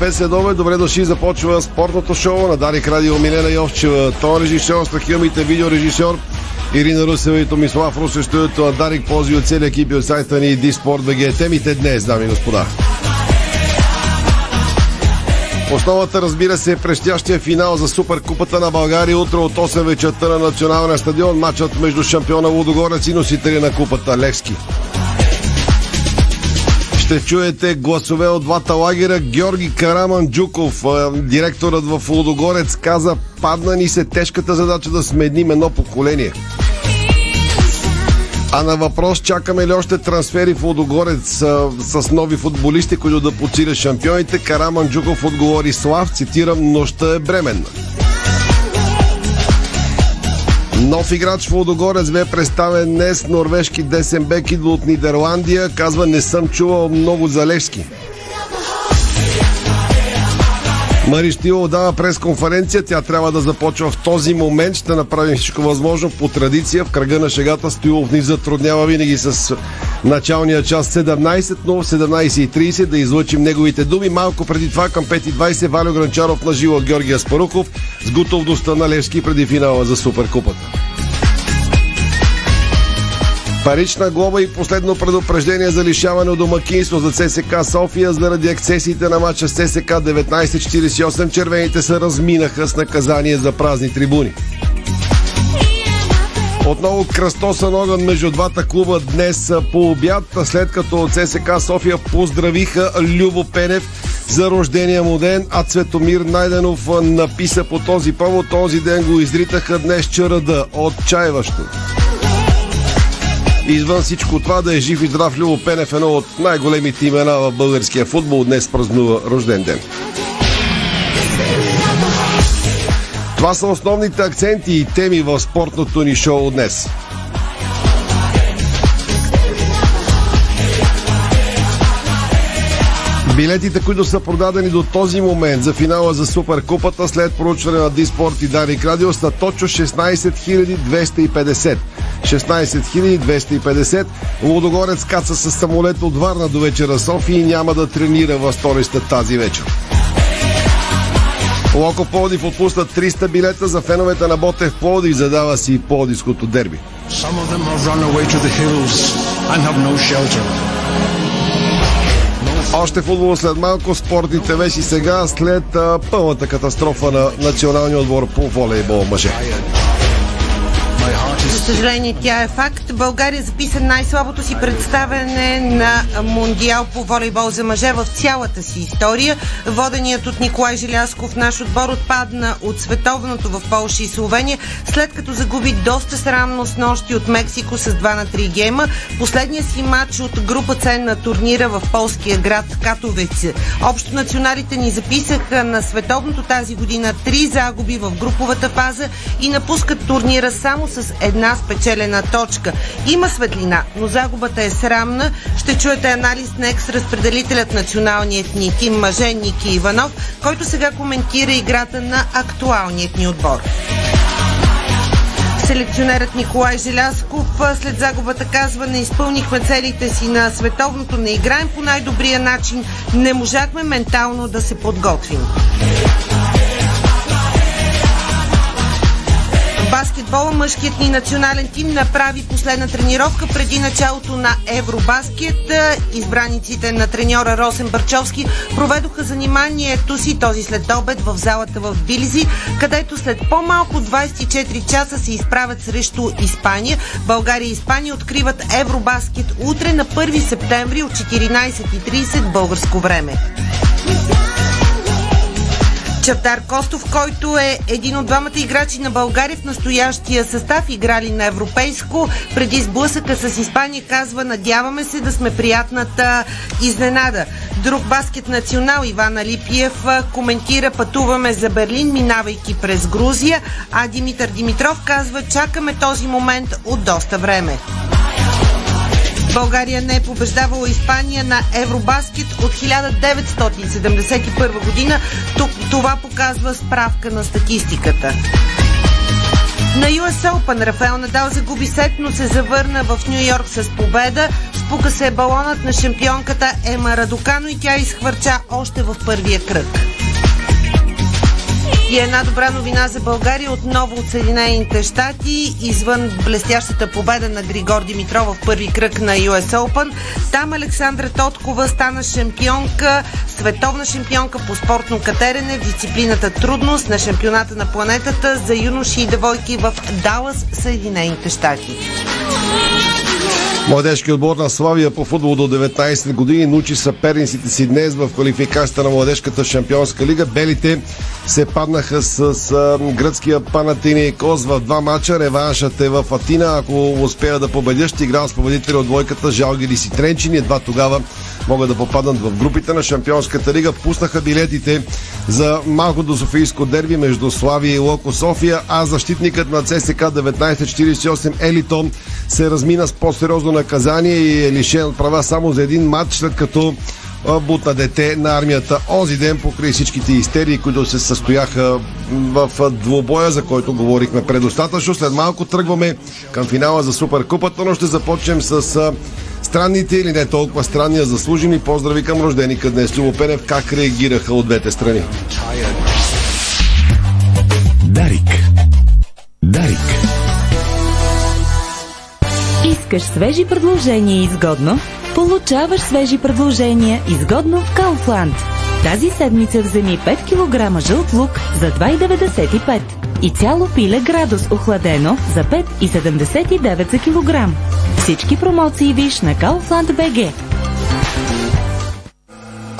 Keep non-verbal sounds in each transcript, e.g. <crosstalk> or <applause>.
5 следове, добре дошли, започва спортното шоу на Дарик Радио Милена Йовчева. Тон режисьор, страхилмите видеорежисьор Ирина Русева и Томислав Русев, студиото на Дарик Пози от целия екип и от сайта ни Диспорт БГ. Темите днес, дами и господа. Основата, разбира се, е прещящия финал за Суперкупата на България утре от 8 вечерта на националния стадион. Матчът между шампиона Лудогорец и носители на купата Левски. Ще чуете гласове от двата лагера. Георги Караман Джуков, директорът в Лудогорец, каза падна ни се тежката задача да сменим едно поколение. А на въпрос чакаме ли още трансфери в Лодогорец а, с нови футболисти, които да подсилят шампионите, Караман Джуков отговори Слав, цитирам, нощта е бременна. Нов играч в Лодогорец бе представен днес. Норвежки десен бек идва от Нидерландия. Казва, не съм чувал много за Левски. Мари Штило дава пресконференция. Тя трябва да започва в този момент. Ще направим всичко възможно по традиция. В кръга на шегата Стоилов ни затруднява винаги с началния час 17, но в 17.30 да излъчим неговите думи. Малко преди това към 5.20 Валю Гранчаров на живо Георгия Спаруков с готовността на Левски преди финала за Суперкупата. Парична глоба и последно предупреждение за лишаване от домакинство за ЦСК София заради ексесиите на матча с ЦСК 1948. Червените се разминаха с наказание за празни трибуни. Отново кръстосан огън между двата клуба днес по обяд, след като от ЦСК София поздравиха Любо Пенев за рождения му ден, а Цветомир Найденов написа по този повод. Този ден го изритаха днес чарада. Отчаиващо. Извън всичко това да е жив и здрав Любо Пенев, едно от най-големите имена в българския футбол, днес празнува рожден ден. Това са основните акценти и теми в спортното ни шоу днес. Билетите, които са продадени до този момент за финала за Суперкупата след проучване на Диспорт и Дарик Радио са точно 16 250. 16 250. Лудогорец каца с самолет от Варна до вечера София и няма да тренира в столицата тази вечер. Локо Плодив отпуста 300 билета за феновете на Ботев Плодив, задава си Плодивското дерби. Още футбол след малко, спортните вещи сега, след а, пълната катастрофа на националния отбор по волейбол мъже. За съжаление, тя е факт. България записа най-слабото си представяне на Мондиал по волейбол за мъже в цялата си история. Воденият от Николай Желясков наш отбор отпадна от световното в Полша и Словения, след като загуби доста срамно с нощи от Мексико с 2 на 3 гейма. Последния си матч от група С на турнира в полския град Катовец. Общо националите ни записаха на световното тази година три загуби в груповата фаза и напускат турнира само с една спечелена точка. Има светлина, но загубата е срамна. Ще чуете анализ на екс-разпределителят националният ни тим мъже Ники Иванов, който сега коментира играта на актуалният ни отбор. Селекционерът Николай Желясков след загубата казва не изпълнихме целите си на световното, не играем по най-добрия начин, не можахме ментално да се подготвим. Баскетбола мъжкият ни национален тим направи последна тренировка преди началото на Евробаскет. Избраниците на треньора Росен Барчовски проведоха заниманието си този след обед в залата в Билизи, където след по-малко 24 часа се изправят срещу Испания. България и Испания откриват Евробаскет утре на 1 септември от 14.30 българско време. Чавдар Костов, който е един от двамата играчи на България в настоящия състав, играли на европейско. Преди сблъсъка с Испания казва, надяваме се да сме приятната изненада. Друг баскет национал Иван Алипиев коментира пътуваме за Берлин, минавайки през Грузия, а Димитър Димитров казва чакаме този момент от доста време. България не е побеждавала Испания на Евробаскет от 1971 година. Това показва справка на статистиката. На US Open Рафаел Надал загуби сет, но се завърна в Нью Йорк с победа. Спука се балонът на шампионката Ема Радокано и тя изхвърча още в първия кръг. И една добра новина за България отново от Съединените щати, извън блестящата победа на Григор Димитров в първи кръг на US Open. Там Александра Тоткова стана шампионка, световна шампионка по спортно катерене в дисциплината трудност на шампионата на планетата за юноши и девойки в Далас, Съединените щати. Младежки отбор на Славия по футбол до 19 години научи съперниците си днес в квалификацията на Младежката шампионска лига. Белите се паднаха с, с гръцкия Панатиникос в два мача. Реваншът е в Атина. Ако успеят да победят, ще играят с победители от двойката Жалгирис и Тренчини. Едва тогава могат да попаднат в групите на Шампионската лига. Пуснаха билетите за малкото софийско дерби между Славия и Локо София, а защитникът на ЦСК 1948 Елитон се размина с по-сериозно наказание и е лишен от права само за един матч, след като бутна дете на армията. Онзи ден покрай всичките истерии, които се състояха в двубоя, за който говорихме предостатъчно. След малко тръгваме към финала за Суперкупата, но ще започнем с странните или не толкова странни, а заслужени поздрави към рожденика днес. Любо Пенев, как реагираха от двете страни? Дарик. Дарик. Искаш свежи предложения изгодно? Получаваш свежи предложения изгодно в Kaufland. Тази седмица вземи 5 кг жълт лук за 2,95 и цяло пиле градус охладено за 5,79 за килограм. Всички промоции виж на Kaufland BG.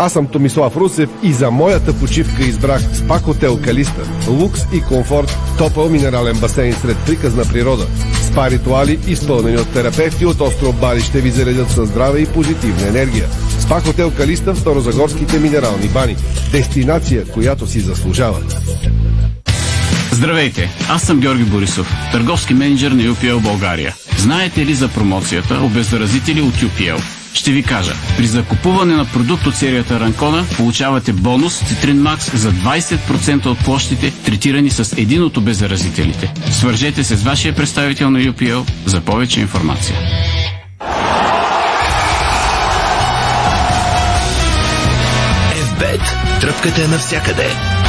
Аз съм Томислав Русев и за моята почивка избрах спа хотел Калиста. Лукс и комфорт, топъл минерален басейн сред приказна природа. Спа ритуали, изпълнени от терапевти от остров Бали, ще ви заредят със здраве и позитивна енергия. Спа хотел Калиста в Старозагорските минерални бани. Дестинация, която си заслужава. Здравейте, аз съм Георги Борисов, търговски менеджер на UPL България. Знаете ли за промоцията обеззаразители от UPL? Ще ви кажа. При закупуване на продукт от серията Ранкона получавате бонус Citrine Max за 20% от площите, третирани с един от обеззаразителите. Свържете се с вашия представител на UPL за повече информация. FBET. Тръпката е навсякъде.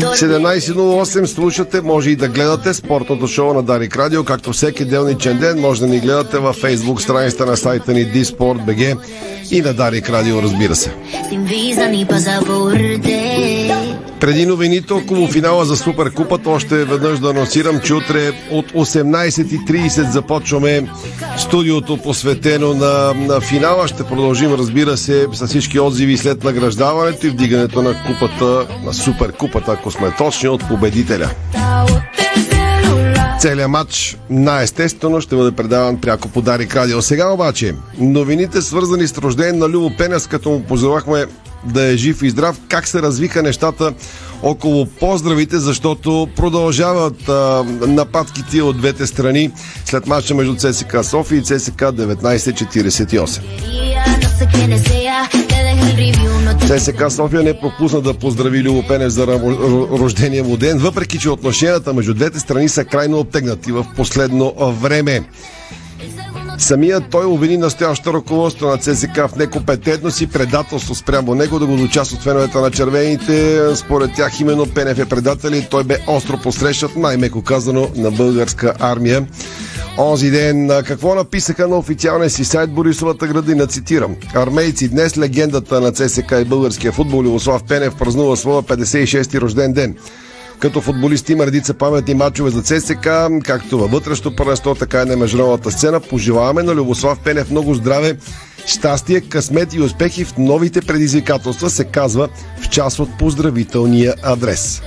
17.08 слушате, може и да гледате спортното шоу на Дарик Радио, както всеки делничен ден може да ни гледате във Facebook страницата на сайта ни dsport.bg и на Дарик Радио, разбира се. Преди новините около финала за Суперкупата, още веднъж да анонсирам, че утре от 18.30 започваме студиото посветено на, на финала. Ще продължим, разбира се, с всички отзиви след награждаването и вдигането на купата, на Суперкупата, ако сме точни, от победителя. Целият матч най-естествено ще бъде предаван пряко по Дарик Радио. Сега обаче, новините свързани с рождение на Любо Пенес, като му пожелахме да е жив и здрав, как се развиха нещата около поздравите, защото продължават а, нападките от двете страни след матча между ЦСКА София и ЦСКА 1948. No sé quién sea, te dejo el review. No te ЦСКА София не пропусна да поздрави Любо Пенев за рождения му ден, въпреки че отношенията между двете страни са крайно обтегнати в последно време. Самият той обвини настоящото ръководство на ЦСК в некомпетентност и предателство спрямо него да го до част от феновете на червените. Според тях именно Пенев е предател и той бе остро посрещат, най-меко казано, на българска армия. Онзи ден какво написаха на официалния си сайт Борисовата градина, цитирам. Армейци, днес легендата на ЦСК и българския футбол Лилослав Пенев празнува своя 56-ти рожден ден. Като футболист има редица паметни мачове за ЦСК, както във вътрешното първенство, така и на международната сцена. Пожелаваме на Любослав Пенев много здраве, щастие, късмет и успехи в новите предизвикателства, се казва в част от поздравителния адрес.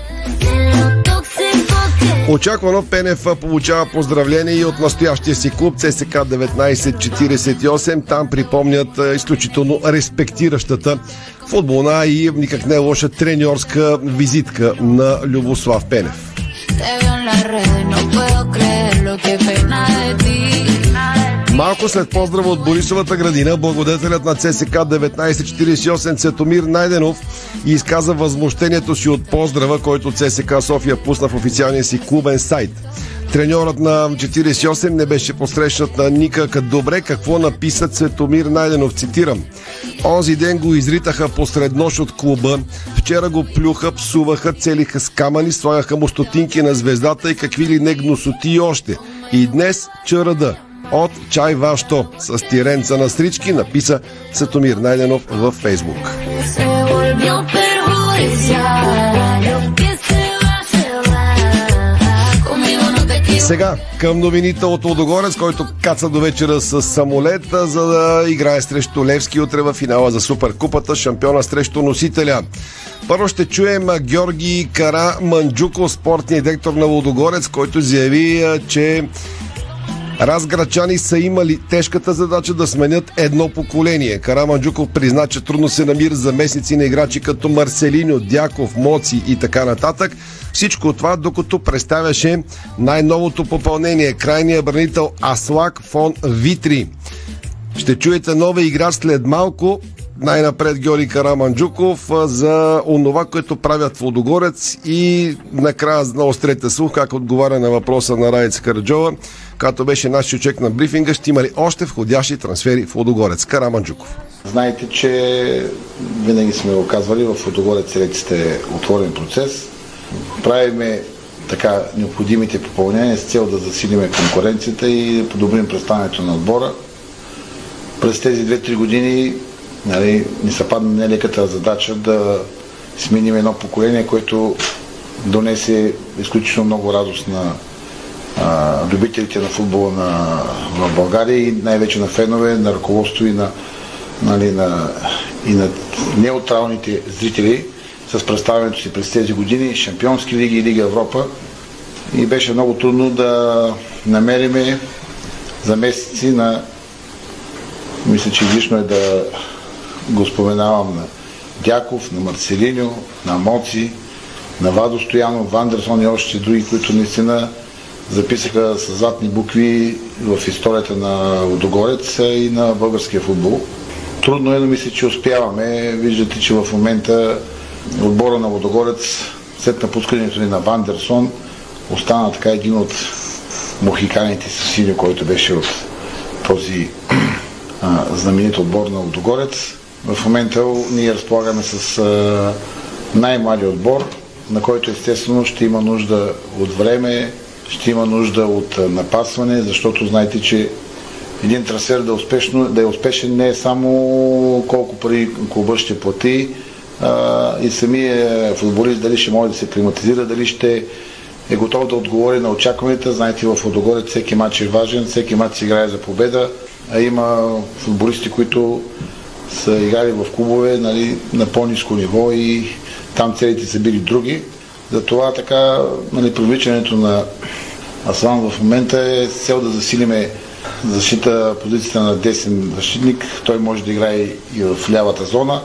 Очаквано Пенев получава поздравление и от настоящия си клуб ЦСК 1948. Там припомнят изключително респектиращата футболна и никак не лоша треньорска визитка на Любослав Пенев. Малко след поздрава от Борисовата градина, благодетелят на ЦСК 1948 Цетомир Найденов изказа възмущението си от поздрава, който ЦСК София пусна в официалния си клубен сайт. Треньорът на 48 не беше посрещнат на никак добре. Какво написа Цветомир Найденов? Цитирам. Онзи ден го изритаха посред нощ от клуба. Вчера го плюха, псуваха, целиха с камъни, слагаха му стотинки на звездата и какви ли не гносоти още. И днес чарада от чай вашто с тиренца на стрички, написа Сатомир Найденов във Фейсбук. Сега към новините от Лодогорец, който каца до вечера с самолет, за да играе срещу Левски утре в финала за Суперкупата, шампиона срещу носителя. Първо ще чуем Георги Кара Манджуко, спортния директор на Лодогорец, който заяви, че Разграчани са имали тежката задача да сменят едно поколение. Караманджуков призна, че трудно се намира за месеци на играчи като Марселиньо, Дяков, Моци и така нататък. Всичко това, докато представяше най-новото попълнение, крайния бранител Аслак фон Витри. Ще чуете нова игра след малко. Най-напред Георги Караманджуков за онова, което правят Водогорец и накрая на острете слух, как отговаря на въпроса на Райца Караджова, като беше нашия човек на брифинга, ще има ли още входящи трансфери в Водогорец? Караманджуков. Знаете, че винаги сме го казвали, в Водогорец селекцията е отворен процес. Правиме така необходимите попълнения с цел да засилиме конкуренцията и да подобрим представянето на отбора. През тези 2-3 години нали, ни се падна нелеката задача да сменим едно поколение, което донесе изключително много радост на а, любителите на футбола на, на България и най-вече на фенове, на ръководство и на, нали, на, и на неутралните зрители с представянето си през тези години, Шампионски лиги и Лига Европа. И беше много трудно да намериме месеци на мисля, че излишно е да го споменавам на Дяков, на Марселиньо, на Моци, на Вадо Стоянов, Вандерсон и още други, които наистина записаха с букви в историята на Лодогорец и на българския футбол. Трудно е, но мисля, че успяваме. Виждате, че в момента отбора на Лодогорец, след напускането ни на Вандерсон, остана така един от мохиканите с синьо, който беше от този <clears throat> знаменит отбор на Лодогорец. В момента ние разполагаме с най-млади отбор, на който естествено ще има нужда от време, ще има нужда от напасване, защото знаете, че един трансфер да е, успешно, да е успешен не е само колко пари клуба ще плати а, и самия футболист дали ще може да се климатизира, дали ще е готов да отговори на очакванията. Знаете, в Водогорец всеки матч е важен, всеки матч играе за победа, а има футболисти, които са играли в клубове нали, на по-низко ниво и там целите са били други. Затова така нали, привличането на Аслан в момента е с цел да засилиме защита позицията на десен защитник. Той може да играе и в лявата зона.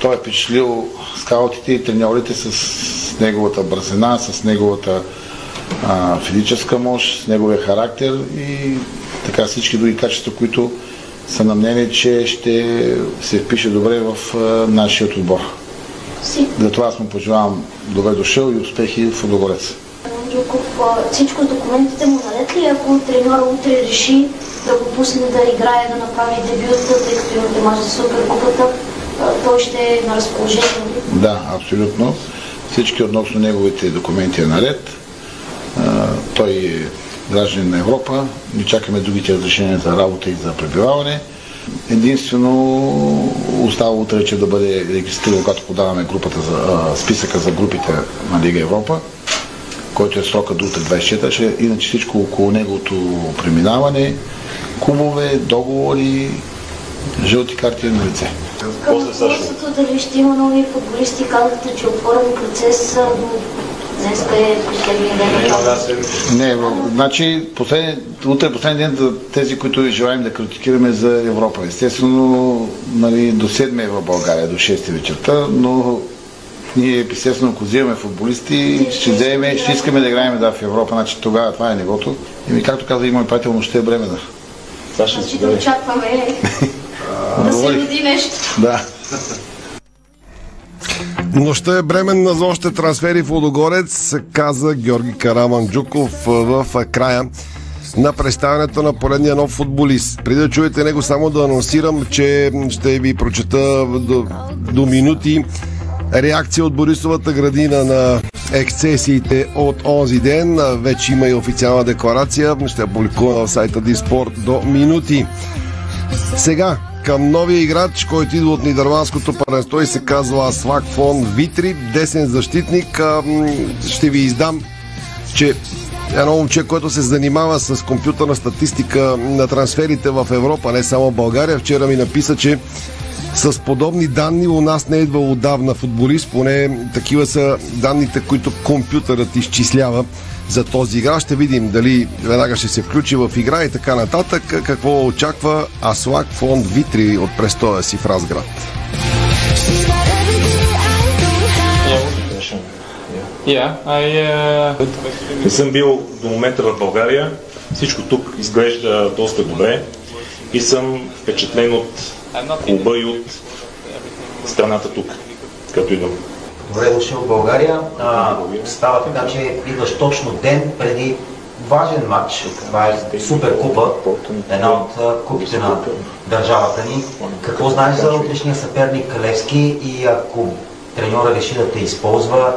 Той е впечатлил скаутите и треньорите с неговата бързина, с неговата а, физическа мощ, с неговия характер и така всички други качества, които са на мнение, че ще се впише добре в нашия отбор. Затова аз му пожелавам добре дошъл и успехи в Лудогорец. Всичко с документите му наред ли, ако треньора утре реши да го пусне да играе, да направи дебют, тъй като имате мач за Суперкупата, той ще е на разположение. Да, абсолютно. Всички относно неговите документи е наред. Той е гражданин на Европа. Не чакаме другите разрешения за работа и за пребиваване. Единствено остава утре, че да бъде регистриран, когато подаваме групата за, а, списъка за групите на Лига Европа, който е срока до утре 24, ще- иначе всичко около неговото преминаване, клубове, договори, жълти карти е на лице. Към въпросът дали ще има нови футболисти, казахте, че е отворен процес, днес е последния ден. Не, значи последни, утре е последния ден за тези, които желаем да критикираме за Европа. Естествено, нали, до 7 е в България, до 6 вечерта, но ние естествено, ако взимаме футболисти, ще вземем, ще искаме да играем да, в Европа, значи тогава това е нивото. И ми, както каза и мой приятел, но ще е бремена. Значи да очакваме да се роди нещо. Да. Нощта е бременна за още трансфери в Лудогорец, каза Георги Караманджуков в края на представянето на поредния нов футболист. Преди да чуете него, само да анонсирам, че ще ви прочета до, до минути реакция от Борисовата градина на ексцесиите от онзи ден. Вече има и официална декларация. Ще я публикувам в сайта Диспорт до минути. Сега, към новия играч, който идва от Нидерландското паренство и се казва Аслак фон Витри, десен защитник. Ще ви издам, че едно момче, което се занимава с компютърна статистика на трансферите в Европа, не само България, вчера ми написа, че с подобни данни у нас не е идвал отдавна футболист, поне такива са данните, които компютърът изчислява за този игра. Ще видим дали веднага ще се включи в игра и така нататък. Какво очаква Аслак фон Витри от престоя си в Разград. Yeah, I, uh, Не съм бил до момента в България. Всичко тук изглежда доста добре и съм впечатлен от клуба и от страната тук, като идвам. Добре дошъл в България. А, става така, че идваш точно ден преди важен матч. Това е Суперкупа, една от купите на държавата ни. Какво знаеш за утрешния съперник Калевски и ако треньора реши да те използва,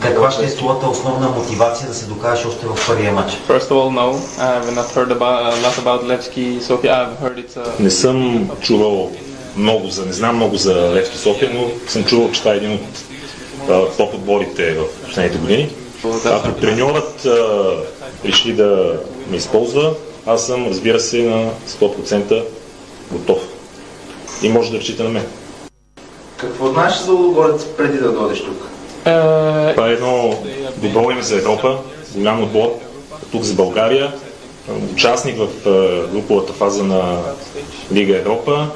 каква ще е твоята основна мотивация да се докажеш още в първия матч? first of all, no, I have not heard about, a lot about Levski Sofia. I've heard it's a Не съм чувал много за, не знам много за Левски София, но съм чувал, че това е един от а, топ отборите в последните години. Ако треньорът а, реши да ме използва, аз съм, разбира се, на 100% готов. И може да разчита на мен. Какво знаеш за Лудогорец преди да дойдеш тук? Това е едно добро име за Европа, голям отбор, тук за България, участник в груповата фаза на Лига Европа,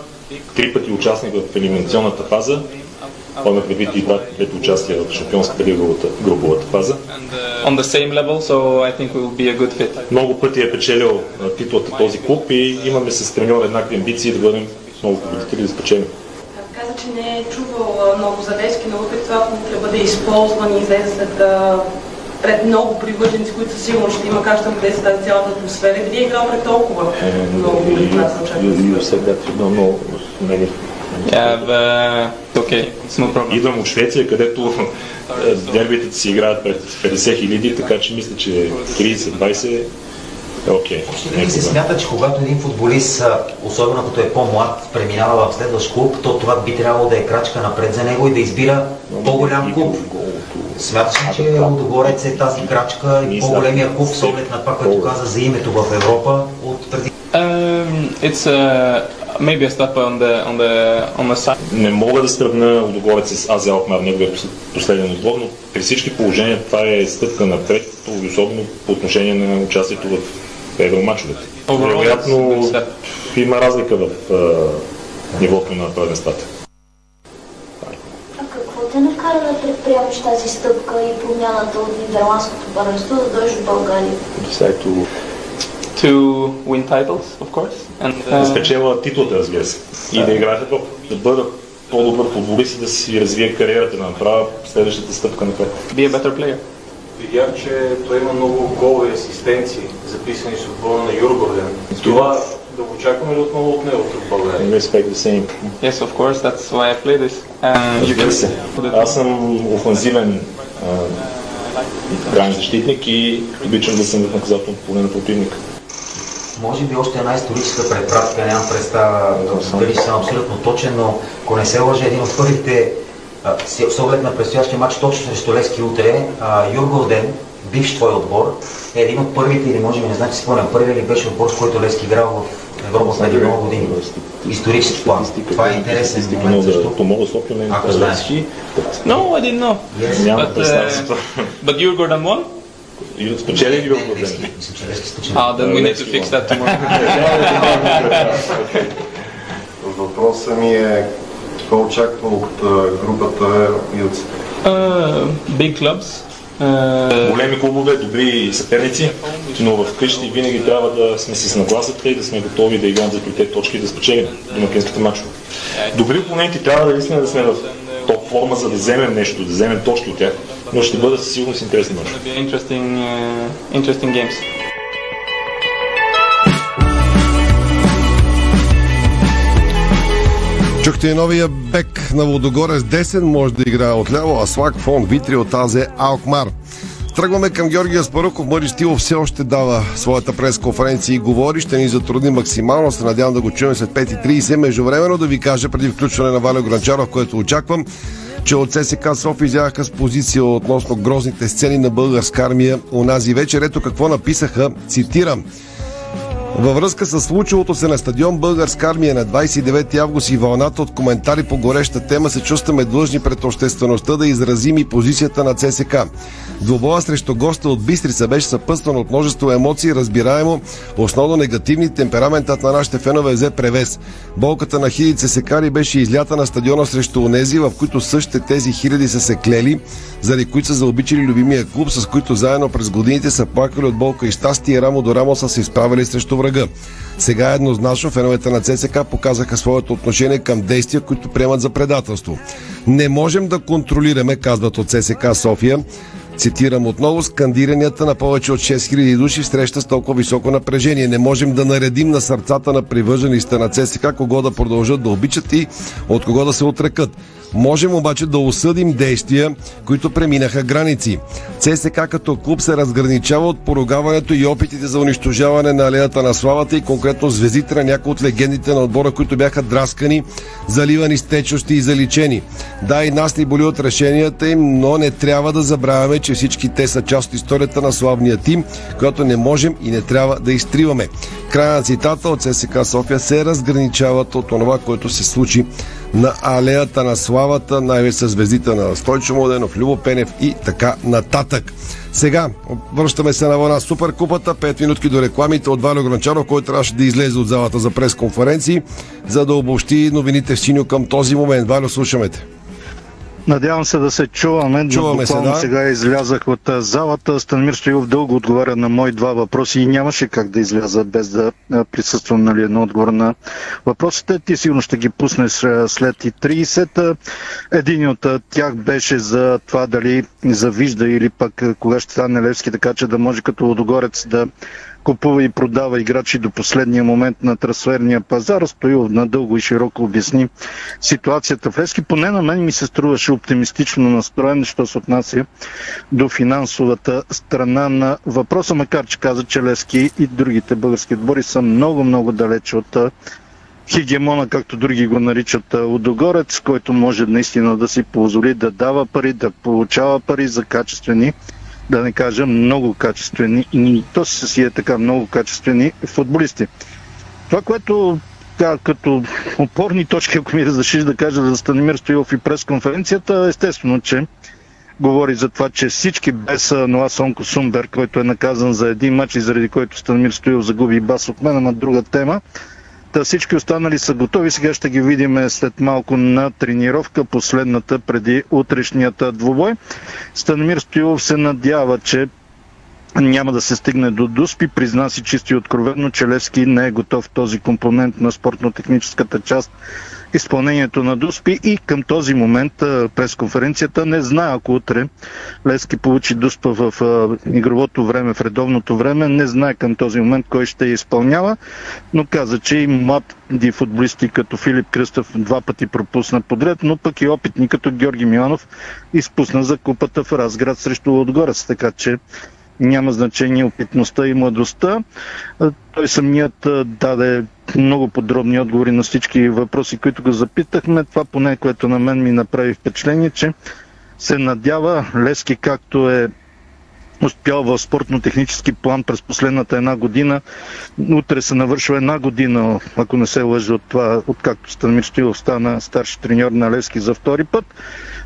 три пъти участник в елиминационната фаза, Имаме предвид и двете участия в Шампионската лиговата груповата фаза. on the same level, so I think we will be a good fit. Много пъти е печелил титлата този клуб и имаме с треньора еднакви амбиции да бъдем много победители да спечелим. Каза, че не е чувал много за Левски, но въпреки това, утре бъде използван и излезе след пред много привърженици, които със сигурност ще има как ще му тази цялата атмосфера. И Преди е играл пред толкова много преди това съм чакал. Yeah, okay, no. Идвам от Швеция, където е, дербите си играят пред 50 хиляди, така че мисля, че 30-20 е окей. Ли се смята, че когато един футболист, особено като е по-млад, преминава в следващ клуб, то това би трябвало да е крачка напред за него и да избира по-голям клуб. Смяташ ли, че Лудогорец е тази крачка и по-големия клуб с оглед на това, което каза за името в Европа от преди? Um, it's uh, maybe a step on the on the on the side. Не мога да сравня Лудогорец с Ази Алкмар, неговия последен отбор, но при всички положения това е стъпка напред, особено по отношение на участието в евромачовете. Вероятно има разлика в а, нивото на първенствата. А какво те накара да предприемеш тази стъпка и промяната от Нидерландското първенство да дойдеш в България? To win titles, of course. And Да uh, спечела титлата, разбира се. И да играе в Европа. Да бъда по-добър футболист и да си развие кариерата, да направя следващата стъпка напред. be a better player. видях, че той има много голови асистенции, записани с отбора на Юргорден. Това да го очакваме ли отново от него в България? Yes, of course, that's why I play this. And you се. Аз съм офанзивен крайен защитник и обичам да съм в наказателно поле на противника. Може би още една историческа препратка, нямам представа дали съм абсолютно точен, но ако не се лъжа, един от първите с с оглед на предстоящия матч точно срещу Лески утре, а, Юргорден, бивш твой отбор, е един от първите, или може би не значи спомням, първият ли беше отбор, с който Лески играл в Европа преди много години. Исторически план. Това е интересен момент, защото Помога София мен Ако знаеш. No, I didn't know. Yes. Няма But, uh, but won? И спечели ли Юргорден? Мисля, че Лески спечели. Ah, then we need to fix that tomorrow. Въпросът ми е какво очаква от а, групата Юци? uh, big clubs. Големи клубове, добри съперници, но вкъщи винаги трябва да сме с нагласата и да сме готови да играем за трите точки и да спечелим домакинските мачове. Добри опоненти трябва да наистина да сме в топ форма, за да вземем нещо, да вземем точки от тях, но ще бъдат със сигурност интересни мачове. be interesting, interesting games. Чухте и новия бек на Водогорец десен, може да играе отляво, а Слак фон Витри от Азе Алкмар. Тръгваме към Георгия Спаруков. Мари Стилов все още дава своята пресконференция и говори. Ще ни затрудни максимално. Се надявам да го чуем след 5.30. Междувременно да ви кажа преди включване на Валио Гранчаров, което очаквам, че от ССК София изяваха с позиция относно грозните сцени на българска армия унази вечер. Ето какво написаха, цитирам. Във връзка с случилото се на стадион Българска армия на 29 август и вълната от коментари по гореща тема се чувстваме длъжни пред обществеността да изразим и позицията на ЦСК. Двобоя срещу госта от Бистрица беше съпътстван от множество емоции, разбираемо, основно негативни темпераментът на нашите фенове взе превес. Болката на хиляди ЦСКари беше излята на стадиона срещу онези, в които същите тези хиляди са се клели, заради които са заобичали любимия клуб, с които заедно през годините са плакали от болка и щастие рамо до рамо са се изправили срещу врага. Сега еднозначно феновете на ЦСК показаха своето отношение към действия, които приемат за предателство. Не можем да контролираме, казват от ЦСК София, Цитирам отново скандиранията на повече от 6000 души среща с толкова високо напрежение. Не можем да наредим на сърцата на привържените на ЦСКА кого да продължат да обичат и от кого да се отрекат. Можем обаче да осъдим действия, които преминаха граници. ЦСКА като клуб се разграничава от поругаването и опитите за унищожаване на алеята на славата и конкретно звездите на някои от легендите на отбора, които бяха драскани, заливани с течности и заличени. Да, и нас ни боли от решенията им, но не трябва да забравяме, че всички те са част от историята на славния тим, която не можем и не трябва да изтриваме. Края на цитата от ССК София се разграничават от това, което се случи на алеята на славата, най-вече с звездите на Стойчо Младенов, Любо Пенев и така нататък. Сега връщаме се на вълна Суперкупата, 5 минутки до рекламите от Валио Гранчаров, който трябваше да излезе от залата за пресконференции, за да обобщи новините в синьо към този момент. Валио, слушаме те. Надявам се да се чуваме. Чуваме се, да. сега излязах от залата. Станимир Стоилов дълго отговаря на мои два въпроси и нямаше как да изляза без да присъствам нали, на отговор на въпросите. Ти сигурно ще ги пуснеш след и 30. Един от тях беше за това дали завижда или пък кога ще стане Левски, така че да може като Лодогорец да купува и продава играчи до последния момент на трансферния пазар. Стоилов надълго и широко обясни ситуацията в Левски. Поне на мен ми се струваше оптимистично настроен, що се отнася до финансовата страна на въпроса, макар че каза, че Левски и другите български отбори са много-много далече от хегемона, както други го наричат Лудогорец, който може наистина да си позволи да дава пари, да получава пари за качествени да не кажа много качествени, и то си е така много качествени футболисти. Това, което като опорни точки, ако ми разрешиш да кажа за Станимир Стоилов и пресконференцията, естествено, че говори за това, че всички без Ноа Сонко Сумбер, който е наказан за един матч и заради който Станимир Стоилов загуби бас от мен, ама друга тема. Та всички останали са готови. Сега ще ги видим след малко на тренировка, последната преди утрешният двубой. Станимир Стоилов се надява, че няма да се стигне до Дуспи. Призна си чисто и откровенно, че Левски не е готов този компонент на спортно-техническата част изпълнението на Дуспи и към този момент през конференцията не знае, ако утре Левски получи Дуспа в игровото време, в редовното време, не знае към този момент кой ще я изпълнява, но каза, че и млади футболисти като Филип Кръстов два пъти пропусна подред, но пък и опитни като Георги Миланов изпусна за купата в Разград срещу Лодгорец, така че няма значение опитността и младостта. Той самият даде много подробни отговори на всички въпроси, които го запитахме. Това поне, което на мен ми направи впечатление, че се надява Лески, както е успял в спортно-технически план през последната една година. Утре се навършва една година, ако не се лъжа от това, откакто Станимир Стоилов стана старши треньор на Лески за втори път.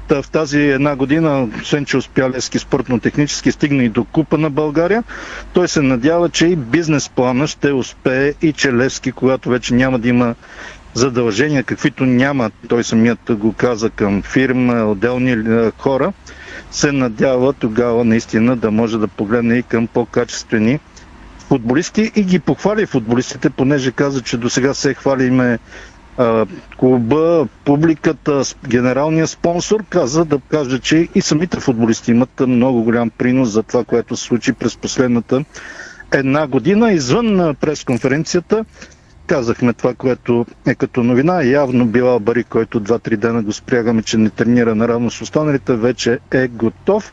В тази една година, успя Лески спортно-технически, стигна и до Купа на България, той се надява, че и бизнес плана ще успее и че Левски, когато вече няма да има задължения, каквито няма, той самият го каза към фирма, отделни хора, се надява тогава наистина да може да погледне и към по-качествени футболисти и ги похвали футболистите, понеже каза, че до сега се хвалиме клуба, публиката, генералният спонсор каза да каже, че и самите футболисти имат много голям принос за това, което се случи през последната една година. Извън пресконференцията казахме това, което е като новина. Явно Билал Бари, който 2-3 дена го спрягаме, че не тренира наравно с останалите, вече е готов.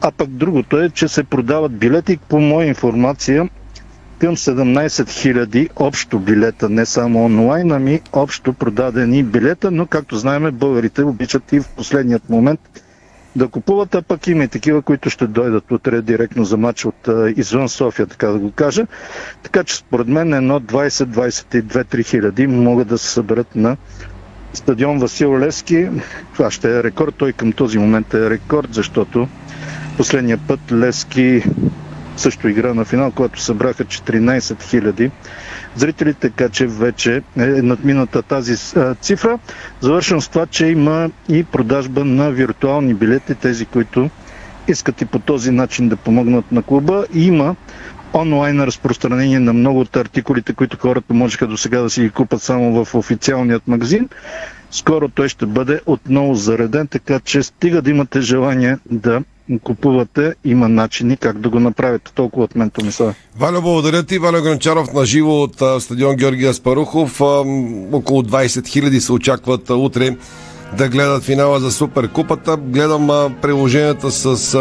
А пък другото е, че се продават билети. По моя информация, към 17 000 общо билета, не само онлайн, ами общо продадени билета, но както знаем, българите обичат и в последният момент да купуват, а пък има и такива, които ще дойдат утре директно за матч от извън София, така да го кажа. Така че според мен едно 20-22-3 хиляди могат да се съберат на стадион Васил Левски. Това ще е рекорд. Той към този момент е рекорд, защото последния път Левски също игра на финал, когато събраха 14 000 зрители, така че вече е надмината тази цифра. Завършвам с това, че има и продажба на виртуални билети, тези, които искат и по този начин да помогнат на клуба. Има онлайн разпространение на много от артикулите, които хората можеха до сега да си ги купат само в официалният магазин. Скоро той ще бъде отново зареден, така че стига да имате желание да купувате, има начини как да го направите. Толкова от мен, Томислав. Валя, благодаря ти. Валя Гранчаров на живо от а, стадион Георгия Аспарухов. А, около 20 хиляди се очакват утре да гледат финала за Суперкупата. Гледам приложенията с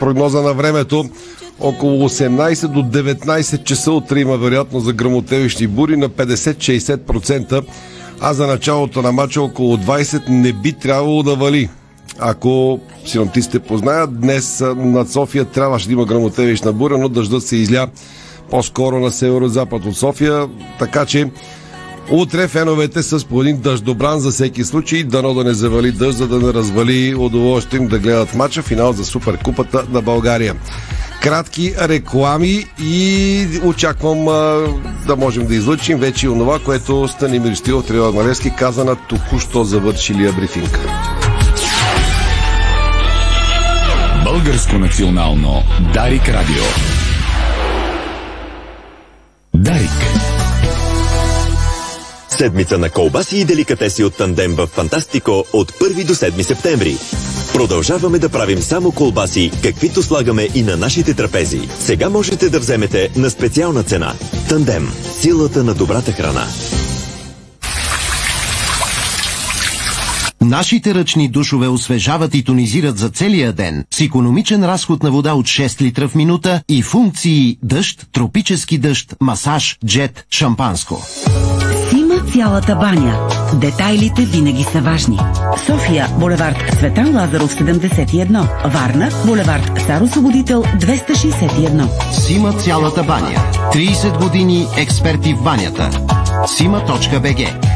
прогноза на времето. Около 18 до 19 часа утре има вероятно за грамотевищи бури на 50-60%, а за началото на матча около 20 не би трябвало да вали. Ако синоптистите познаят, днес над София трябваше да има грамотевична буря, но дъждът се изля по-скоро на северо-запад от София, така че Утре феновете с по един дъждобран за всеки случай, дано да не завали дъжд, за да не развали удоволствие им да гледат матча, финал за Суперкупата на България. Кратки реклами и очаквам а, да можем да излъчим вече и онова, което Станимир Стилов Тревор Малевски каза на току-що завършилия брифинг. Българско национално Дарик Радио. Дарик. Седмица на колбаси и деликатеси от тандем в Фантастико от 1 до 7 септември. Продължаваме да правим само колбаси, каквито слагаме и на нашите трапези. Сега можете да вземете на специална цена. Тандем. Силата на добрата храна. Нашите ръчни душове освежават и тонизират за целия ден с економичен разход на вода от 6 литра в минута и функции дъжд, тропически дъжд, масаж, джет, шампанско. Сима цялата баня. Детайлите винаги са важни. София, булевард Светан Лазаров 71. Варна, булевард Стар Освободител 261. Сима цялата баня. 30 години експерти в банята. Сима.бг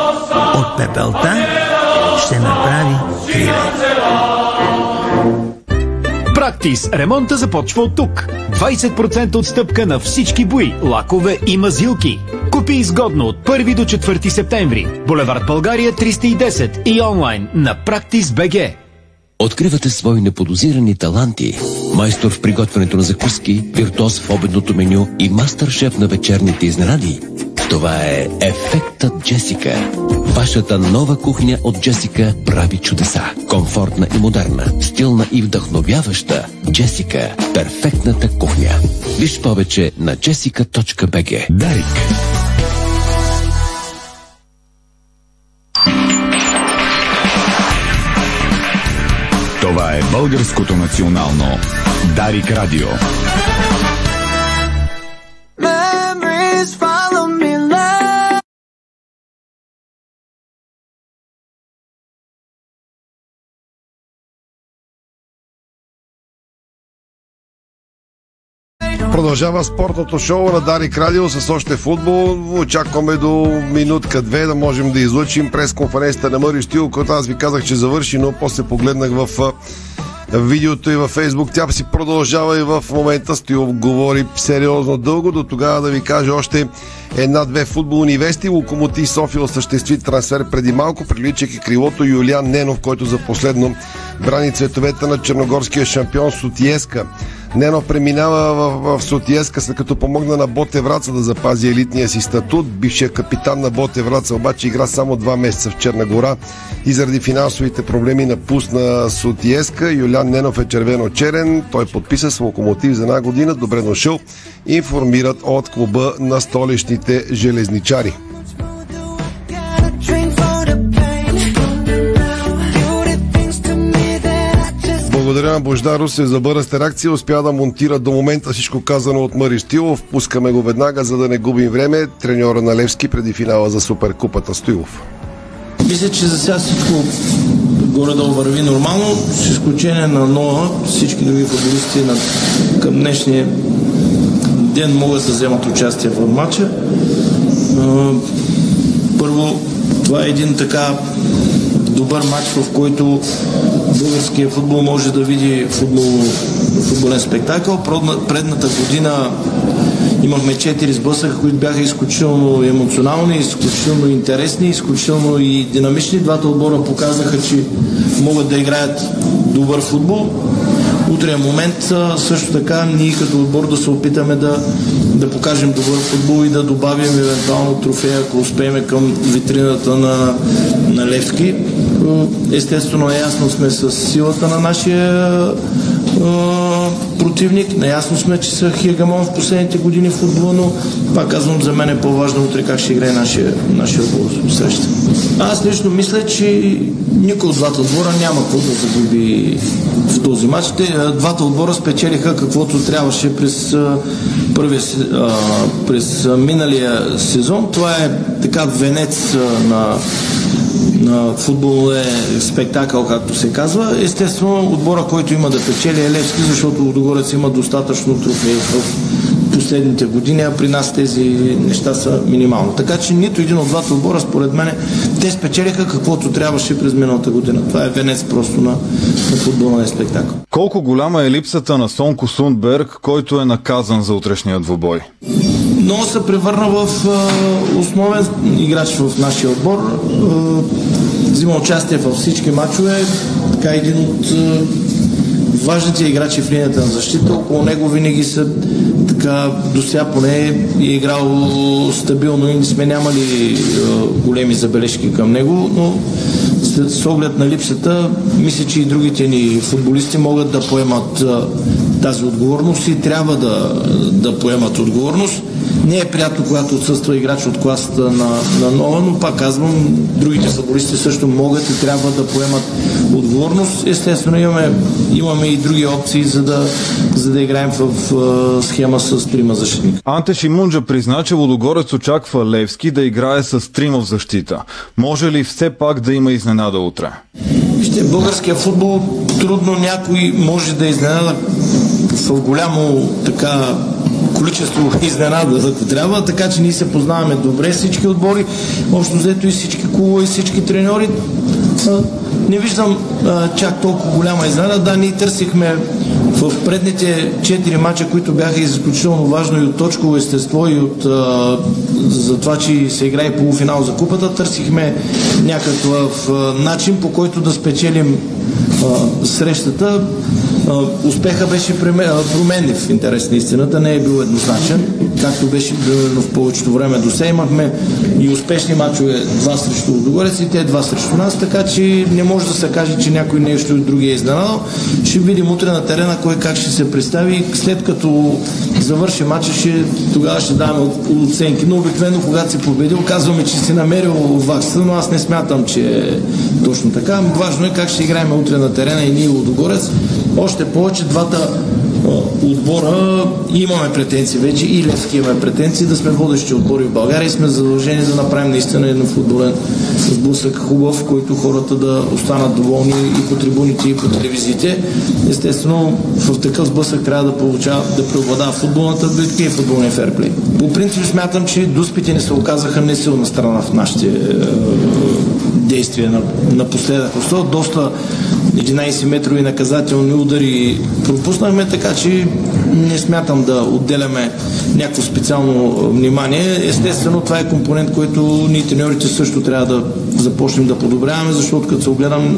От пепелта ще направи криле. Практис. Ремонта започва от тук. 20% отстъпка на всички бои, лакове и мазилки. Купи изгодно от 1 до 4 септември. Булевард България 310 и онлайн на Практис БГ. Откривате свои неподозирани таланти. Майстор в приготвянето на закуски, виртуоз в обедното меню и мастър-шеф на вечерните изненади. Това е Ефектът Джесика. Вашата нова кухня от Джесика прави чудеса. Комфортна и модерна, стилна и вдъхновяваща. Джесика – перфектната кухня. Виж повече на jessica.bg. Дарик. Това е българското национално Дарик Радио. Продължава спортното шоу на Дарик Радио с още футбол. Очакваме до минутка-две да можем да излучим през конференцията на Мъри Штил, който аз ви казах, че завърши, но после погледнах в видеото и във Фейсбук. Тя си продължава и в момента. Стоил говори сериозно дълго. До тогава да ви кажа още една-две футболни вести. Локомотив София осъществи трансфер преди малко, приличайки крилото Юлиан Ненов, който за последно брани цветовете на черногорския шампион Сотиеска. Ненов преминава в, в Сотиеска, след като помогна на Боте Враца да запази елитния си статут. Бившия капитан на Боте Враца обаче игра само два месеца в Черна гора и заради финансовите проблеми напусна Сотиеска. Юлян Ненов е червено-черен. Той подписа с локомотив за една година. Добре дошъл. Информират от клуба на столичните железничари. Благодаря на Бождар Русев за бързата реакция. Успя да монтира до момента всичко казано от Мари Стилов. Пускаме го веднага, за да не губим време. Треньора на Левски преди финала за Суперкупата Стоилов. Мисля, че за сега всичко горе-долу върви нормално, с изключение на Ноа. Всички други футболисти на, към днешния ден могат да вземат участие в матча. Първо, това е един така добър матч, в който българския футбол може да види футбол, футболен спектакъл. Предна- Предната година имахме четири сблъсъка, които бяха изключително емоционални, изключително интересни, изключително и динамични. Двата отбора показаха, че могат да играят добър футбол. Утрия момент също така ние като отбор да се опитаме да, да покажем добър футбол и да добавим евентуално трофея, ако успеем към витрината на, на Левски. Естествено, ясно сме с силата на нашия противник. Наясно сме, че са хегемон в последните години в футбола, но пак казвам, за мен е по-важно утре как ще играе нашия, нашия среща. Аз лично мисля, че никой от двата отбора няма какво да загуби в този матч. Те, двата отбора спечелиха каквото трябваше през, първия, през миналия сезон. Това е така венец на футбол е спектакъл, както се казва. Естествено, отбора, който има да печели е Левски, защото Лудогорец има достатъчно трофеи в последните години, а при нас тези неща са минимално. Така че нито един от двата отбора, според мен, те спечелиха каквото трябваше през миналата година. Това е венец просто на, на футболния спектакъл. Колко голяма е липсата на Сонко Сундберг, който е наказан за утрешния двубой? но се превърна в основен играч в нашия отбор. Взима участие във всички матчове. Така един от важните играчи в линията на защита. Около него винаги са така, до сега поне е играл стабилно и не сме нямали големи забележки към него, но с оглед на липсата, мисля, че и другите ни футболисти могат да поемат тази отговорност и трябва да, да поемат отговорност. Не е приятно, когато отсъства играч от класата на, на нова, но пак казвам, другите футболисти също могат и трябва да поемат отговорност. Естествено, имаме, имаме и други опции, за да, за да играем в, в схема с трима защитника. Анте Шимунджа призна, че Лудогорец очаква Левски да играе с трима в защита. Може ли все пак да има изненада утре? Вижте, българския футбол трудно някой може да изненада в голямо така количество <laughs> изненада, ако трябва, така че ние се познаваме добре всички отбори, общо взето и всички клубове, и всички треньори. Не виждам а, чак толкова голяма изненада. Да, ние търсихме в предните четири мача, които бяха изключително важно и от точково естество и от а, за това, че се играе полуфинал за купата, търсихме някакъв а, начин, по който да спечелим срещата. Успеха беше променлив в интерес на истината, не е бил еднозначен, както беше примерно в повечето време до сега. Имахме и успешни мачове два срещу Лудогорец и те два срещу нас, така че не може да се каже, че някой нещо и другия е изненадал. Ще видим утре на терена кой как ще се представи. След като завърши матча, ще, тогава ще даваме оценки. Но обикновено, когато си победил, казваме, че си намерил вакса, но аз не смятам, че е точно така. Важно е как ще играем утре на терена и ние Лудогорец. Още повече двата отбора имаме претенции вече и Левски имаме претенции да сме водещи отбори в България и сме задължени да направим наистина един футболен сблъсък хубав, в който хората да останат доволни и по трибуните, и по телевизиите. Естествено, в такъв сблъсък трябва да получава, да преобладава футболната битка и футболния ферплей. По принцип смятам, че дуспите не се оказаха несилна страна в нашите е, действия напоследък. Особено доста 11 метрови наказателни удари пропуснахме, така че не смятам да отделяме някакво специално внимание. Естествено, това е компонент, който ние треньорите също трябва да започнем да подобряваме, защото като се огледам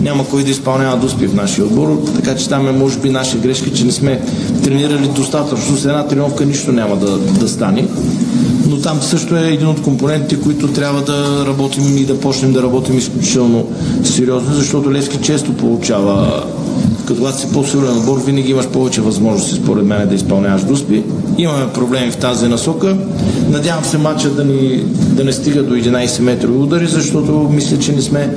няма кой да изпълнява доспи в нашия отбор, така че там е може би наша грешка, че не сме тренирали достатъчно. С една тренировка нищо няма да, да стане но там също е един от компонентите, които трябва да работим и да почнем да работим изключително сериозно, защото Левски често получава като когато си по-силен отбор, винаги имаш повече възможности, според мен, да изпълняваш дуспи. Имаме проблеми в тази насока. Надявам се матча да, ни, да не стига до 11 метрови удари, защото мисля, че не сме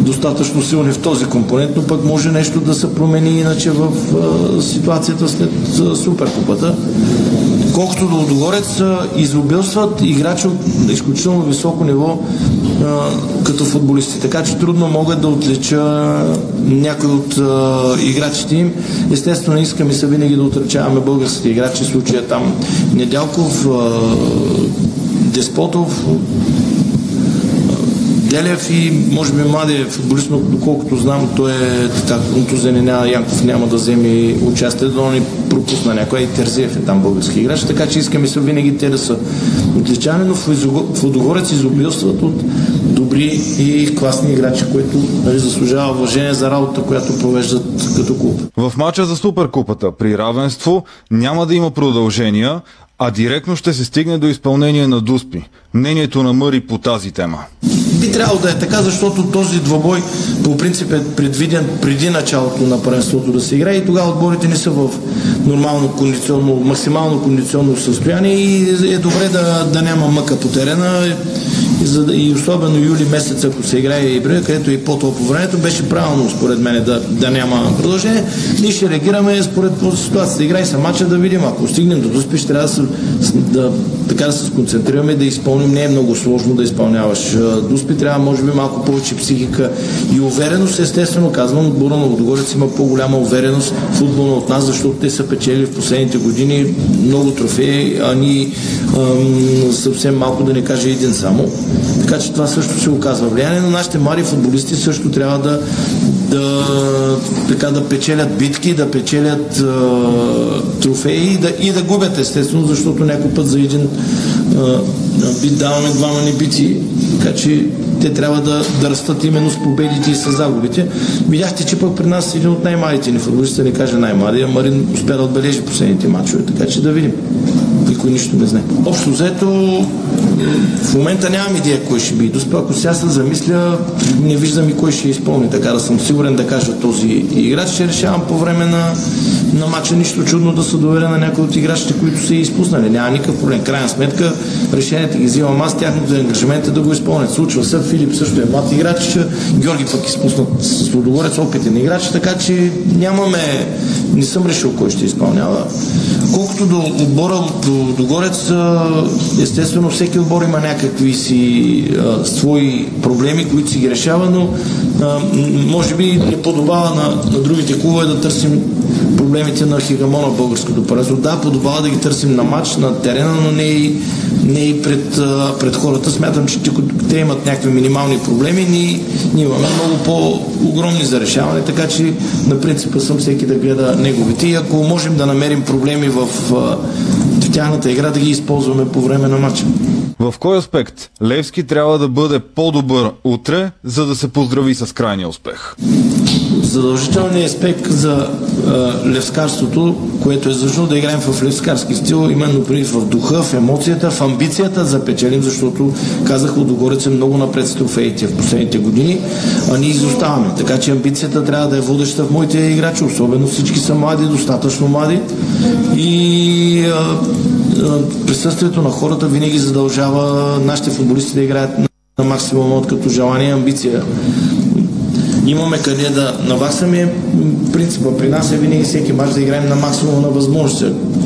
достатъчно силни в този компонент, но пък може нещо да се промени иначе в а, ситуацията след Суперкупата. Колкото до Лудогорец, изобилстват играчи от изключително високо ниво а, като футболисти. Така че трудно могат да отлича някой от а, играчите им. Естествено, искаме се винаги да отречаваме българските играчи, в случая там Недялков, а, Деспотов, Делев и може би младия футболист, но доколкото знам, той е така контузен и няма, Янков няма да вземе участие, но ни пропусна някой. И Терзиев е там български играч, така че искаме се винаги те да са отличани, но Водогорец изобилстват от добри и класни играчи, които нали, заслужава уважение за работа, която провеждат като клуб. В мача за Суперкупата при равенство няма да има продължения, а директно ще се стигне до изпълнение на Дуспи. Мнението на Мъри по тази тема. Би трябвало да е така, защото този двобой по принцип е предвиден преди началото на първенството да се играе и тогава отборите не са в нормално кондиционно, максимално кондиционно състояние и е добре да, да няма мъка по терена и, за, и особено юли месец, ако се играе и Ибрия, където и по-топло времето, беше правилно според мен да, да няма продължение. Ние ще реагираме според ситуацията. Играй се матча да видим. Ако стигнем до Дуспи, ще трябва да, да, така да се сконцентрираме, да изпълним. Не е много сложно да изпълняваш Дуспи. Трябва, може би, малко повече психика и увереност. Естествено, казвам, отбора на Лудогорец има по-голяма увереност футболна от нас, защото те са печели в последните години много трофеи, а ни съвсем малко да не каже един само. Така че това също се оказва влияние, но нашите млади футболисти също трябва да, да, така, да печелят битки, да печелят а, трофеи и да, и да губят естествено, защото някой път за един а, бит даваме двама ни бити, така че те трябва да, да растат именно с победите и с загубите. Видяхте, че пък при нас един от най-малите ни футболисти, не каже най-малия, Марин успя да отбележи последните матчове, така че да видим. Никой нищо не знае. Общо взето в момента нямам идея кой ще би доспа. Ако сега се замисля, не виждам и кой ще изпълни. Така да съм сигурен да кажа този играч. Ще решавам по време на, на матча. Нищо чудно да се доверя на някой от играчите, които са изпуснали. Няма никакъв проблем. Крайна сметка, решението ги взимам аз, тяхното ангажимент е да го изпълнят. Случва се, Филип също е млад играч, Георги пък изпуснат с Лудогорец опитен играч, така че нямаме, не съм решил кой ще изпълнява. Колкото до отбора до, до Горец, естествено всеки отбор има някакви си а, свои проблеми, които си ги решава, но а, може би не подобава на, на другите клубове да търсим проблемите на хигамона в българското първенство. Да, подобава да ги търсим на матч, на терена, но не и, не и пред, пред хората. Смятам, че те имат някакви минимални проблеми, ние, ние имаме много по-огромни за решаване, така че на принципа съм всеки да гледа неговите. И ако можем да намерим проблеми в, в тяхната игра, да ги използваме по време на матча. В кой аспект Левски трябва да бъде по-добър утре, за да се поздрави с крайния успех? Задължителният аспект за а, левскарството, което е защото да играем в левскарски стил, именно при в духа, в емоцията, в амбицията за печелим, защото казах, Лудогорец е много напред с трофеите в последните години, а ние изоставаме. Така че амбицията трябва да е водеща в моите играчи, особено всички са млади, достатъчно млади и а, присъствието на хората винаги задължава нашите футболисти да играят на максимум от като желание и амбиция. Имаме къде да наваксаме. Принципа при нас е винаги всеки мач да играем на максимум на възможности.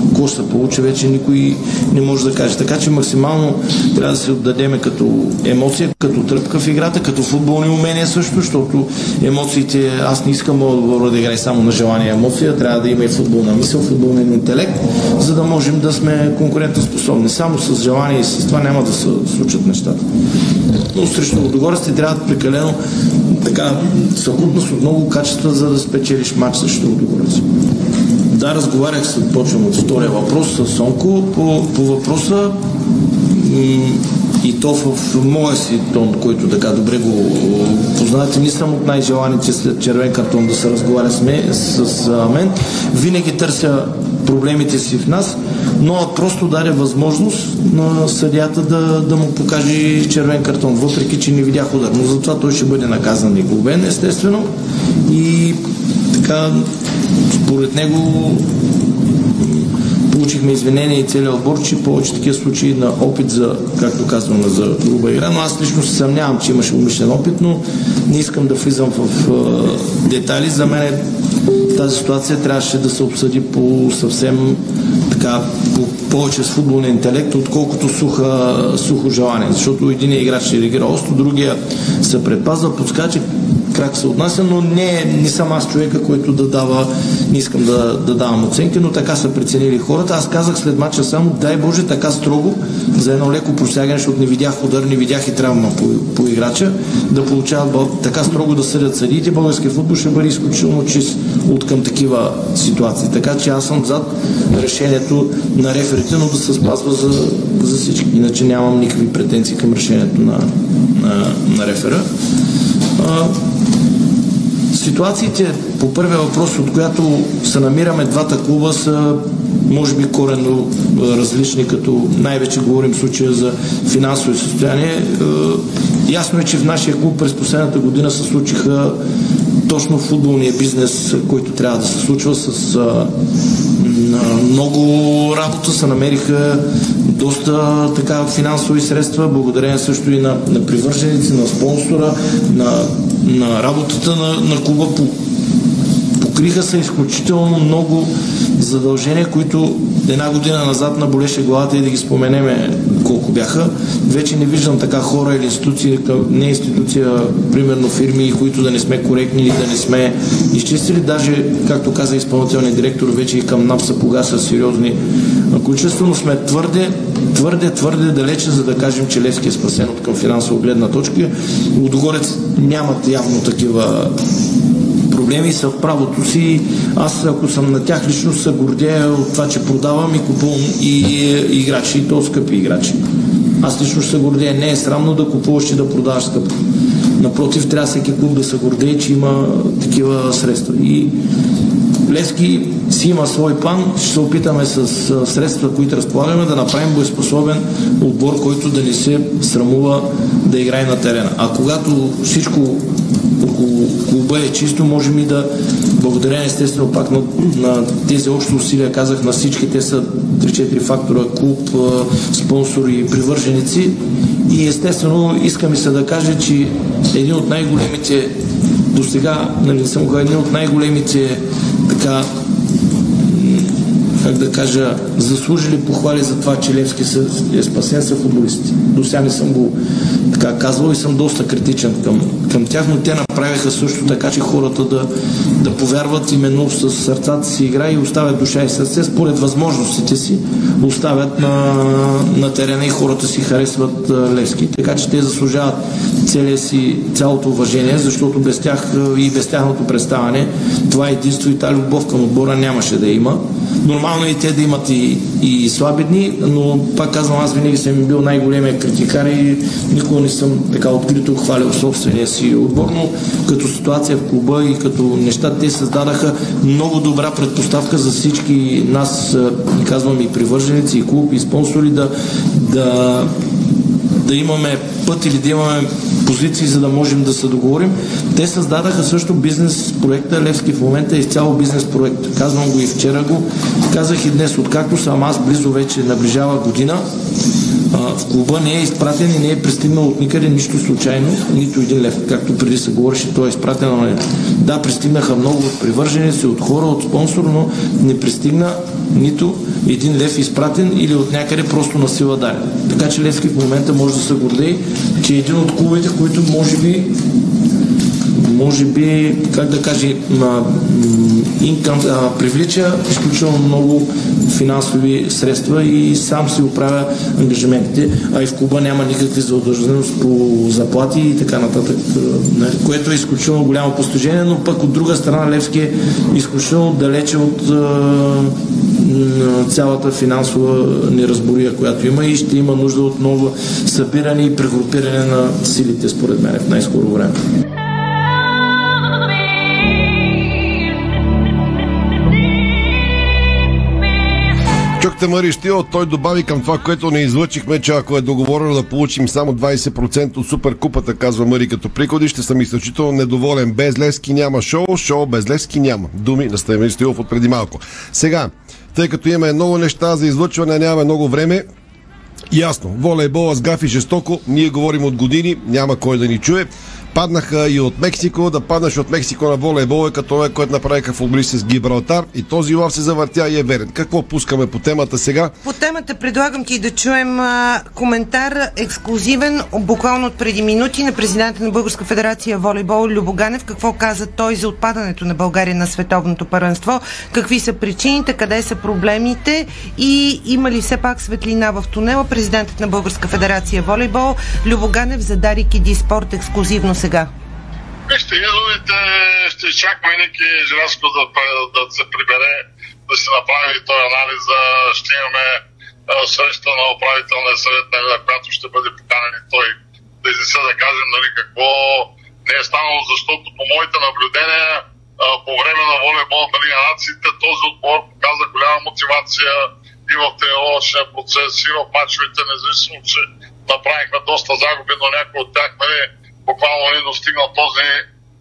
Какво ще се получи, вече никой не може да каже. Така че максимално трябва да се отдадеме като емоция, като тръпка в играта, като футболни умения също, защото емоциите, аз не искам отбора да играе само на желание емоция, трябва да има и футболна мисъл, футболен интелект, за да можем да сме конкурентоспособни. Само с желание и с това няма да се случат нещата. Но срещу Лудогорците трябва да прекалено така съвкупност от много качества, за да спечелиш матч срещу Лудогорец. Да, разговарях с, почвам от втория въпрос с Сонко по, по въпроса и то в моя си тон, който така добре го познавате. Не съм от най-желаните след червен картон да се разговаря с, мен, с, с мен. Винаги търся проблемите си в нас, но просто даде възможност на съдята да, да му покаже червен картон, въпреки че не видях удар. Но затова той ще бъде наказан и глобен, естествено. И така, според него получихме извинения и целият отбор, че повече такива случаи на опит за, както казваме, за груба игра, но аз лично се съмнявам, че имаше умишлен опит, но не искам да влизам в детайли. За мен е тази ситуация трябваше да се обсъди по съвсем така, по повече с футболен интелект, отколкото суха, сухо желание. Защото един играч реагира остро, другия се предпазва, подскача, как се отнася, но не, не съм аз човека, който да дава, не искам да, да давам оценки, но така са преценили хората. Аз казах след мача само, дай Боже, така строго, за едно леко просягане, защото не видях удар, не видях и травма по, по играча, да получават така строго да съдят съдиите. Българския футбол ще бъде изключително чист от към такива ситуации. Така че аз съм зад решението на реферите, но да се спазва за, за всички. Иначе нямам никакви претенции към решението на, на, на рефера. Ситуациите по първия въпрос, от която се намираме двата клуба, са може би коренно различни, като най-вече говорим в случая за финансово състояние. Ясно е, че в нашия клуб през последната година се случиха точно футболния бизнес, който трябва да се случва с много работа се намериха доста така финансови средства, благодарение също и на, на привърженици, на спонсора, на, на работата на, на клуба по, покриха се изключително много задължения, които една година назад наболеше главата и да ги споменеме колко бяха. Вече не виждам така хора или институции, не институция, примерно фирми, които да не сме коректни или да не сме изчистили. Даже, както каза изпълнителният директор, вече и към НАП са погаса сериозни количества, но сме твърде, твърде, твърде далече, за да кажем, че Левски е спасен от към финансова гледна точка. Лудогорец нямат явно такива проблеми са в правото си. Аз, ако съм на тях лично, се гордея от това, че продавам и купувам и, и играчи, и то скъпи играчи. Аз лично се гордея. Не е срамно да купуваш и да продаваш скъпо. Напротив, трябва всеки клуб да се гордее, че има такива средства. И Левски си има свой план. Ще се опитаме с средства, които разполагаме, да направим боеспособен отбор, който да не се срамува да играе на терена. А когато всичко около клуба е чисто, можем и да, благодарение естествено пак на, на тези общо усилия, казах на всички, те са 3-4 фактора, клуб, спонсори и привърженици. И естествено искаме се да кажа, че един от най-големите до сега, нали, съм един от най-големите така как да кажа, заслужили похвали за това, че Левски е спасен са футболисти. До сега не съм го така казвал и съм доста критичен към, към тях, но те направиха също така, че хората да, да повярват именно с сърцата си игра и оставят душа и сърце, според възможностите си оставят на, на терена и хората си харесват Левски. Така че те заслужават целия си, цялото уважение, защото без тях и без тяхното представане това единство и тази любов към отбора нямаше да има. Нормално е те да имат и, и слаби дни, но пак казвам, аз винаги съм бил най-големия критикар и никога не съм така открито хвалил собствения си отбор, но като ситуация в клуба и като неща, те създадаха много добра предпоставка за всички нас, казвам и привърженици, и клуб, и спонсори да, да да имаме път или да имаме позиции, за да можем да се договорим. Те създадаха също бизнес проекта. Левски в момента е изцяло бизнес проект. Казвам го и вчера го. Казах и днес, откакто съм аз близо вече наближава година, в клуба не е изпратен и не е пристигнал от никъде нищо случайно, нито един лев, както преди се говореше, той е изпратен. Но да, пристигнаха много от привърженици, от хора, от спонсор, но не пристигна нито един лев изпратен или от някъде просто на сила даде. Така че Левски в момента може да се гордее, че е един от клубите, които може би може би, как да кажа, привлича изключително много финансови средства и сам си оправя ангажиментите, а и в клуба няма никакви задължености по заплати и така нататък, което е изключително голямо постижение, но пък от друга страна Левски е изключително далече от цялата финансова неразбория, която има и ще има нужда от ново събиране и прегрупиране на силите, според мен, в най-скоро време. Чухте Мари Штил, той добави към това, което не излъчихме, че ако е договорено да получим само 20% от суперкупата, казва Мари като приходи, ще съм изключително недоволен. Без Левски няма шоу, шоу без Левски няма. Думи на Стемир Стилов от преди малко. Сега, тъй като имаме много неща за излъчване, нямаме много време, Ясно, волейбола с гафи жестоко, ние говорим от години, няма кой да ни чуе паднаха и от Мексико. Да паднеш от Мексико на волейбол е като е, което направиха футболисти с Гибралтар. И този лав се завъртя и е верен. Какво пускаме по темата сега? По темата предлагам ти да чуем а, коментар ексклюзивен, буквално от преди минути на президента на Българска федерация волейбол Любоганев. Какво каза той за отпадането на България на световното първенство? Какви са причините? Къде са проблемите? И има ли все пак светлина в тунела? Президентът на Българска федерация волейбол Любоганев за Дарик и Спорт ексклюзивно сега? Вижте, изводите ще чакаме Ники Желязко да, да се прибере, да се направи този анализ, ще имаме среща на управителния съвет, на която ще бъде поканен той да изнесе да кажем нали, какво не е станало, защото по моите наблюдения по време на волейбол нали, на нациите този отбор показа голяма мотивация и в тренировъчния процес, и в мачовете, независимо, че направихме доста загуби, но някои от тях нали, буквално не достигнал този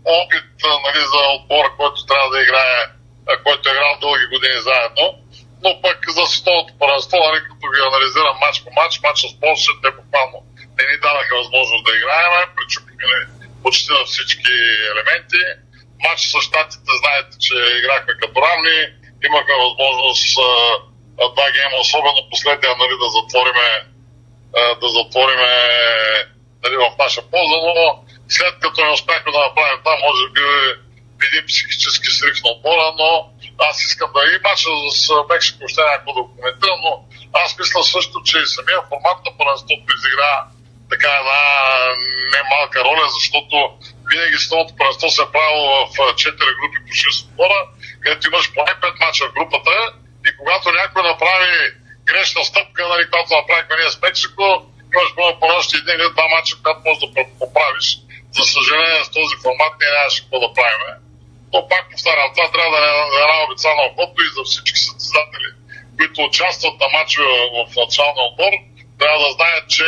опит нали, за отбора, който трябва да играе, който е играл дълги години заедно. Но пък за световното първенство, нали, като ги анализирам матч по матч, матч с Польша, те буквално не ни дадаха възможност да играем, причупихме почти на всички елементи. Матч с щатите, знаете, че играхме като равни, имахме възможност два гейма, особено последния, нали, да затвориме да затвориме нали, в наша полза, но след като не успяхме да направим това, може би един психически срив на отбора, но аз искам да и мача с Мексико ще някакво да коментирам, но аз мисля също, че и самия формат на първенството изигра така една немалка роля, защото винаги новото първенство се е правило в 4 групи по 6 отбора, където имаш поне 5 мача в групата и когато някой направи грешна стъпка, нали, която направихме ние с Мексико, имаш бъде по още един или два мача, когато можеш да поправиш. За съжаление, с този формат ние нямаше какво да правим. но пак повтарям, това трябва да е една обица на окото и за всички състезатели, които участват на матчове в националния отбор, трябва да знаят, че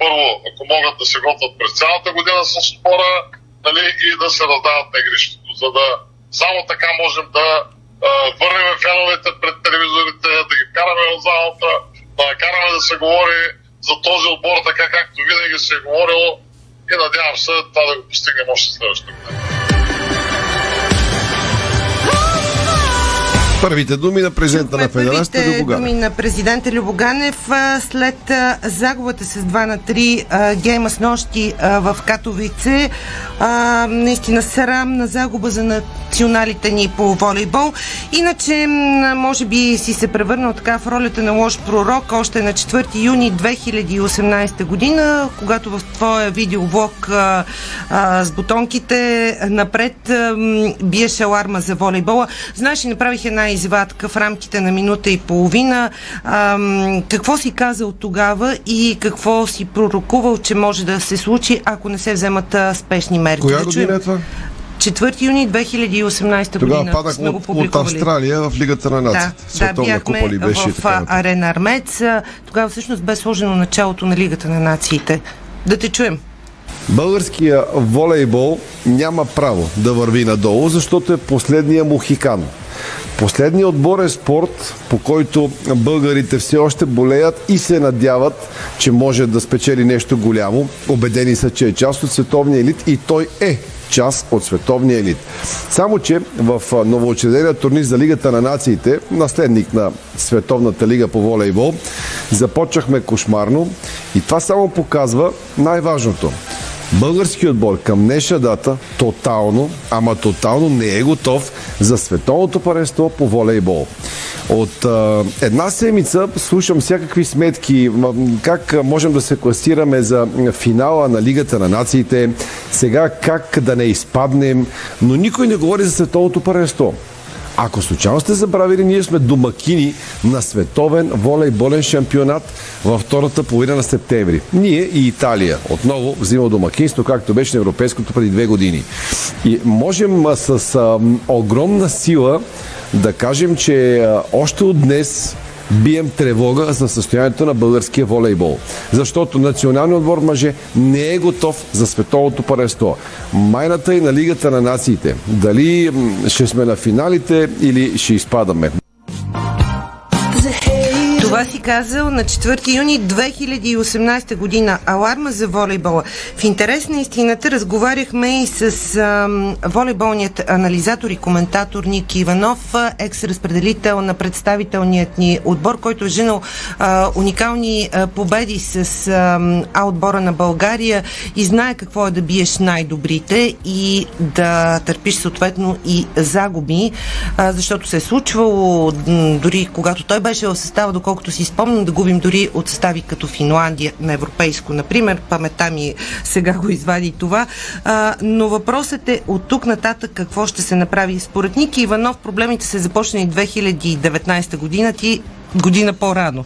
първо, ако могат да се готвят през цялата година с отбора, нали, и да се раздават негрището, за да само така можем да а, върнем феновете пред телевизорите, да ги караме в залата, да накараме да се говори за този отбор така, както винаги се е говорило и надявам се това да го постигнем още следващата година. Първите думи на президента на Федерацията Първите Любоганев. думи на президента Любоганев след загубата с 2 на 3 а, гейма с нощи в Катовице. Наистина срамна загуба за националите ни по волейбол. Иначе, може би си се превърнал така в ролята на лош пророк още на 4 юни 2018 година, когато в твоя видеоблог а, а, с бутонките напред а, м, биеше аларма за волейбола. Знаеш, направих една извадка в рамките на минута и половина. Ам, какво си казал тогава и какво си пророкувал, че може да се случи, ако не се вземат а, спешни мерки? Коя Да година е това? 4 юни 2018 Тогава година. падах сме го от. Австралия в Лигата на Да, нациите. да, Световна бяхме купа ли беше в така. Арена Армец. Тогава всъщност бе сложено началото на Лигата на нациите. Да те чуем. Българския волейбол няма право да върви надолу, защото е последния мухикан. Последният отборен спорт, по който българите все още болеят и се надяват, че може да спечели нещо голямо. Обедени са, че е част от световния елит и той е част от световния елит. Само, че в новоочредения турнир за Лигата на нациите, наследник на Световната лига по волейбол, започнахме кошмарно и това само показва най-важното. Българският отбор към днешна дата тотално, ама тотално не е готов за световното паренство по волейбол. От а, една седмица слушам всякакви сметки, как можем да се класираме за финала на Лигата на нациите, сега как да не изпаднем, но никой не говори за световното паренство. Ако случайно сте забравили, ние сме домакини на световен волейболен шампионат във втората половина на септември. Ние и Италия отново взима домакинство, както беше на Европейското преди две години. И можем с а, огромна сила да кажем, че а, още от днес бием тревога за състоянието на българския волейбол. Защото националният отбор мъже не е готов за световното паренство. Майната и на Лигата на нациите. Дали ще сме на финалите или ще изпадаме. Казал на 4 юни 2018 година. Аларма за волейбола. В интерес на истината разговаряхме и с ам, волейболният анализатор и коментатор Ник Иванов, екс-разпределител на представителният ни отбор, който е женал а, уникални а, победи с А отбора на България и знае какво е да биеш най-добрите и да търпиш съответно и загуби, а, защото се е случвало дори когато той беше в състава, доколкото си спомням, да губим дори от състави като Финландия на европейско, например. Памета ми сега го извади това. А, но въпросът е от тук нататък какво ще се направи. Според Ники Иванов проблемите се започнали 2019 година, ти година по-рано.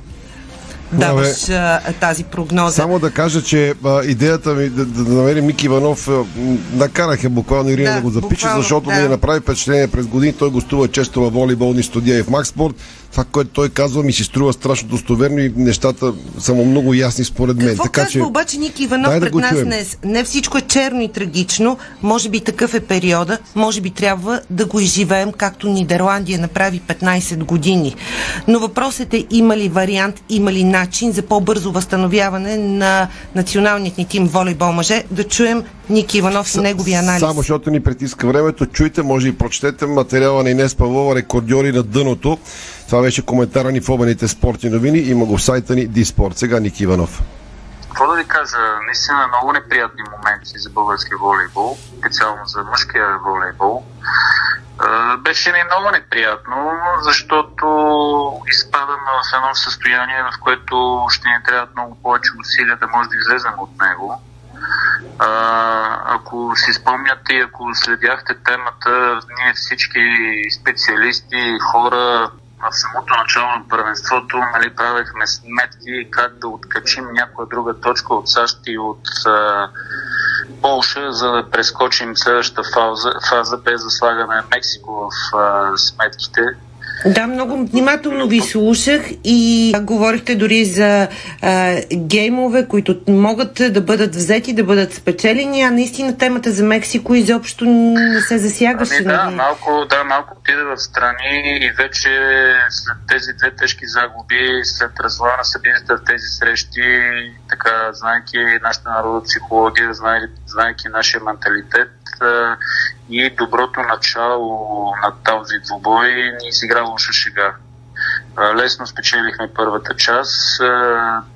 Даваш а, тази прогноза. Само да кажа, че а, идеята ми да, да намерим Мики Иванов, а, накарах я буквално Ирина да, Да, да го запише, буквално, защото да. ми направи впечатление през години. Той гостува често във волейболни студия и в Макспорт. Това, което той казва, ми се струва страшно достоверно и нещата са му много ясни според мен. Какво така, казва че... обаче Ники Иванов Дай да пред го нас чуем. днес? Не всичко е черно и трагично. Може би такъв е периода. Може би трябва да го изживеем, както Нидерландия направи 15 години. Но въпросът е има ли вариант, има ли начин за по-бързо възстановяване на националният ни тим волейбол мъже. Да чуем Ники Иванов и неговия анализ. Само защото ни притиска времето, чуйте, може и прочетете материала на Инес Павлова, рекордьори на дъното. Това беше коментара ни в обените спортни новини. Има го в сайта ни Диспорт. Сега Ники Иванов. Какво да ви кажа, наистина много неприятни моменти за българския волейбол, специално за мъжкия волейбол. Беше ми много неприятно, защото изпадаме в едно състояние, в което ще ни трябват много повече усилия да може да излезем от него. А, ако си спомняте и ако следяхте темата, ние всички специалисти, хора в самото начало на първенството нали, правихме сметки как да откачим някоя друга точка от САЩ и от а, Полша, за да прескочим следващата фаза, фаза без да слагаме Мексико в а, сметките. Да, много внимателно ви слушах и говорихте дори за а, геймове, които могат да бъдат взети, да бъдат спечелени, а наистина темата за Мексико изобщо не се засягаше. Ами да, нали? малко, да, малко отиде в страни и вече след тези две тежки загуби, след развала на събитията в тези срещи, така, знайки нашата народна психология, знайки, знайки нашия менталитет а, и доброто начало на този двубой ни изигра лоша шега. Лесно спечелихме първата част,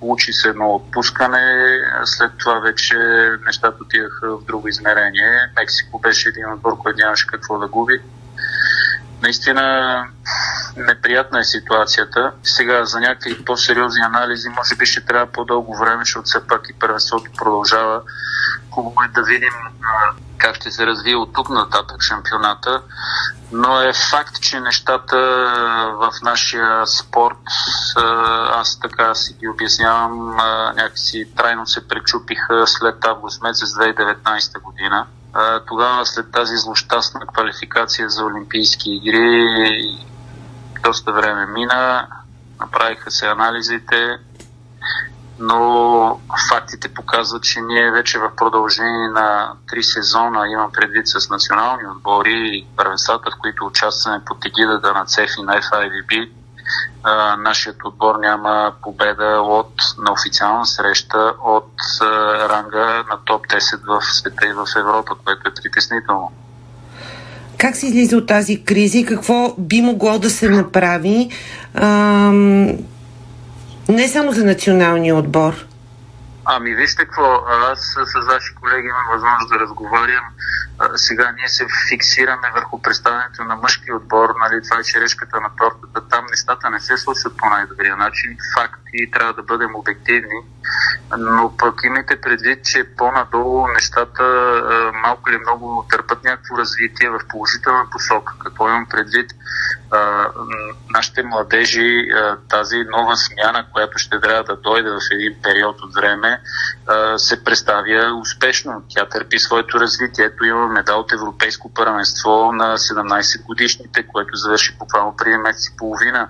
получи се едно отпускане, след това вече нещата отидаха в друго измерение. Мексико беше един отбор, който нямаше какво да губи. Наистина неприятна е ситуацията. Сега за някакви по-сериозни анализи може би ще трябва по-дълго време, защото все пак и първенството продължава. Хубаво е да видим как ще се развие от тук нататък шампионата. Но е факт, че нещата в нашия спорт, аз така си ги обяснявам, някакси трайно се пречупиха след август месец 2019 година. Тогава след тази злощастна квалификация за Олимпийски игри доста време мина, направиха се анализите, но фактите показват, че ние вече в продължение на три сезона, имам предвид с национални отбори и първенствата, в които участваме под егидата на ЦЕФ и на FIVB, нашият отбор няма победа от, на официална среща от ранга на топ 10 в света и в Европа, което е притеснително. Как се излиза от тази криза и какво би могло да се направи ам, не само за националния отбор? Ами вижте какво, аз с ваши колеги имам възможност да разговарям. Сега ние се фиксираме върху представянето на мъжки отбор, нали, това е черешката на тортата. Там нещата не се случват по най-добрия начин. Факт и трябва да бъдем обективни. Но пък имайте предвид, че по-надолу нещата малко или много търпат някакво развитие в положителна посока. Какво имам предвид? Нашите младежи, тази нова смяна, която ще трябва да дойде в един период от време, се представя успешно. Тя търпи своето развитие. Ето има медал от Европейско първенство на 17 годишните, което завърши буквално преди месец и половина.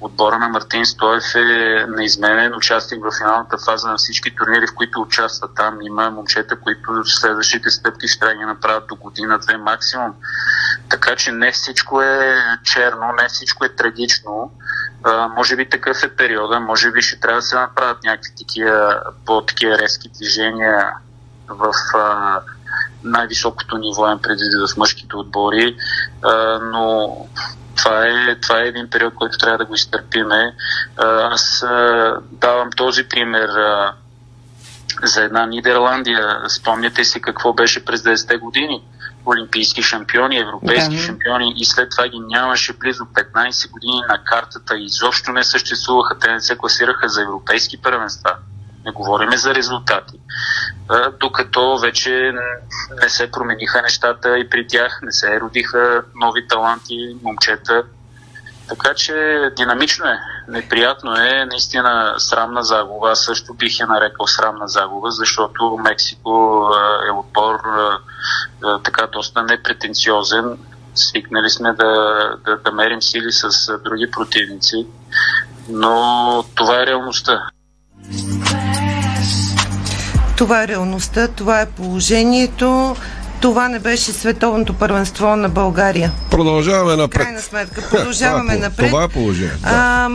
Отбора на Мартин Стоев е неизменен участник в финалната фаза на всички турнири, в които участва. Там има момчета, които следващите стъпки ще трябва ги направят до година-две максимум. Така че не всичко е черно, не всичко е трагично. А, може би такъв е периода, може би ще трябва да се направят някакви такива по-такива резки движения в а, най-високото ниво, им предвид в мъжките отбори, а, но това е, това е един период, който трябва да го изтърпиме. Аз а, давам този пример а, за една Нидерландия. Спомняте си какво беше през 10-те години. Олимпийски шампиони, европейски Да. шампиони и след това ги нямаше близо 15 години на картата. Изобщо не съществуваха. Те не се класираха за европейски първенства. Не говориме за резултати. Докато вече не се промениха нещата и при тях, не се родиха нови таланти, момчета. Така че динамично е, неприятно е, наистина срамна загуба. Аз също бих я нарекал срамна загуба, защото Мексико е отбор така доста непретенциозен. Свикнали сме да, да, да мерим сили с други противници, но това е реалността. Това е реалността, това е положението. Това не беше световното първенство на България. Продължаваме напред. Крайна сметка, продължаваме <laughs> е напред. Това е положението. Да.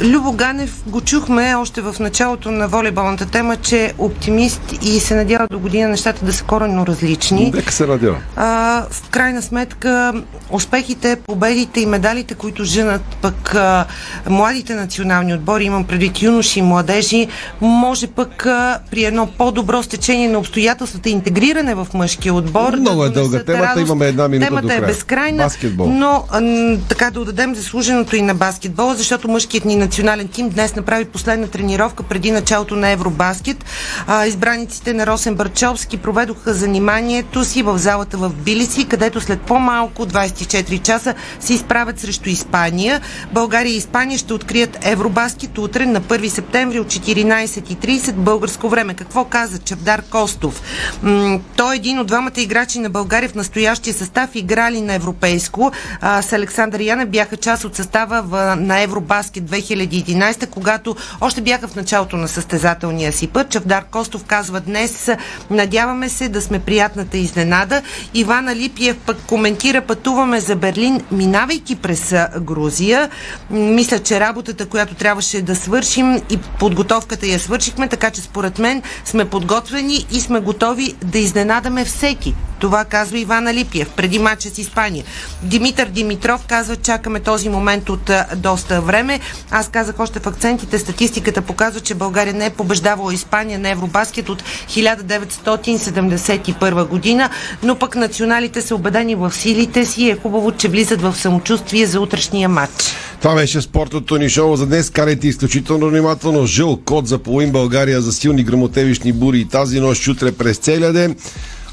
Любо Ганев го чухме още в началото на волейболната тема, че е оптимист и се надява до година нещата да са коренно различни. Нека се надява. А, в крайна сметка, успехите, победите и медалите, които женат пък а, младите национални отбори, имам предвид юноши и младежи, може пък а, при едно по-добро стечение на обстоятелствата интегриране в мъжкия отбор. Много е да дълга донесат темата, радост. имаме една минута Темата до е края. безкрайна, Баскетбол. но м, така да отдадем заслуженото и на баскетбола, защото мъжкият ни национален тим днес направи последна тренировка преди началото на Евробаскет. А, избраниците на Росен Барчовски проведоха заниманието си в залата в Билиси, където след по-малко 24 часа се изправят срещу Испания. България и Испания ще открият Евробаскет утре на 1 септември от 14.30 българско време. Какво каза Чавдар Костов? М- той е един от двамата играчи на България в настоящия състав, играли на европейско. А, с Александър Янев бяха част от състава в, на Евробаскет 2011, когато още бяха в началото на състезателния си път. Чавдар Костов казва днес, надяваме се да сме приятната изненада. Иван Алипиев пък коментира, пътуваме за Берлин, минавайки през Грузия. Мисля, че работата, която трябваше да свършим и подготовката я свършихме, така че според мен сме подготвени и сме готови да изненадаме всеки. Това казва Иван Алипиев преди матча с Испания. Димитър Димитров казва, чакаме този момент от доста време. Аз казах още в акцентите, статистиката показва, че България не е побеждавала Испания на Евробаскет от 1971 година, но пък националите са убедени в силите си и е хубаво, че влизат в самочувствие за утрешния матч. Това беше спортното ни шоу за днес. Карайте изключително внимателно. Жъл код за половин България за силни грамотевични бури и тази нощ утре през целия ден.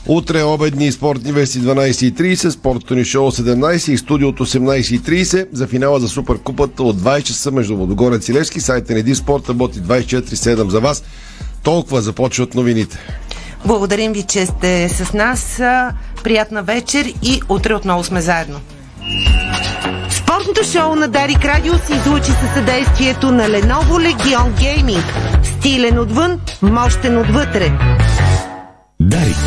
Утре обедни спортни вести 12.30, спортното ни шоу 17 и студиото 18.30 за финала за Суперкупата от 20 часа между Водогорец и Левски. Сайта на Спорт работи 24-7 за вас. Толкова започват новините. Благодарим ви, че сте с нас. Приятна вечер и утре отново сме заедно. Спортното шоу на Дарик Радио се излучи със съдействието на Lenovo Legion Gaming. Стилен отвън, мощен отвътре. Дарик.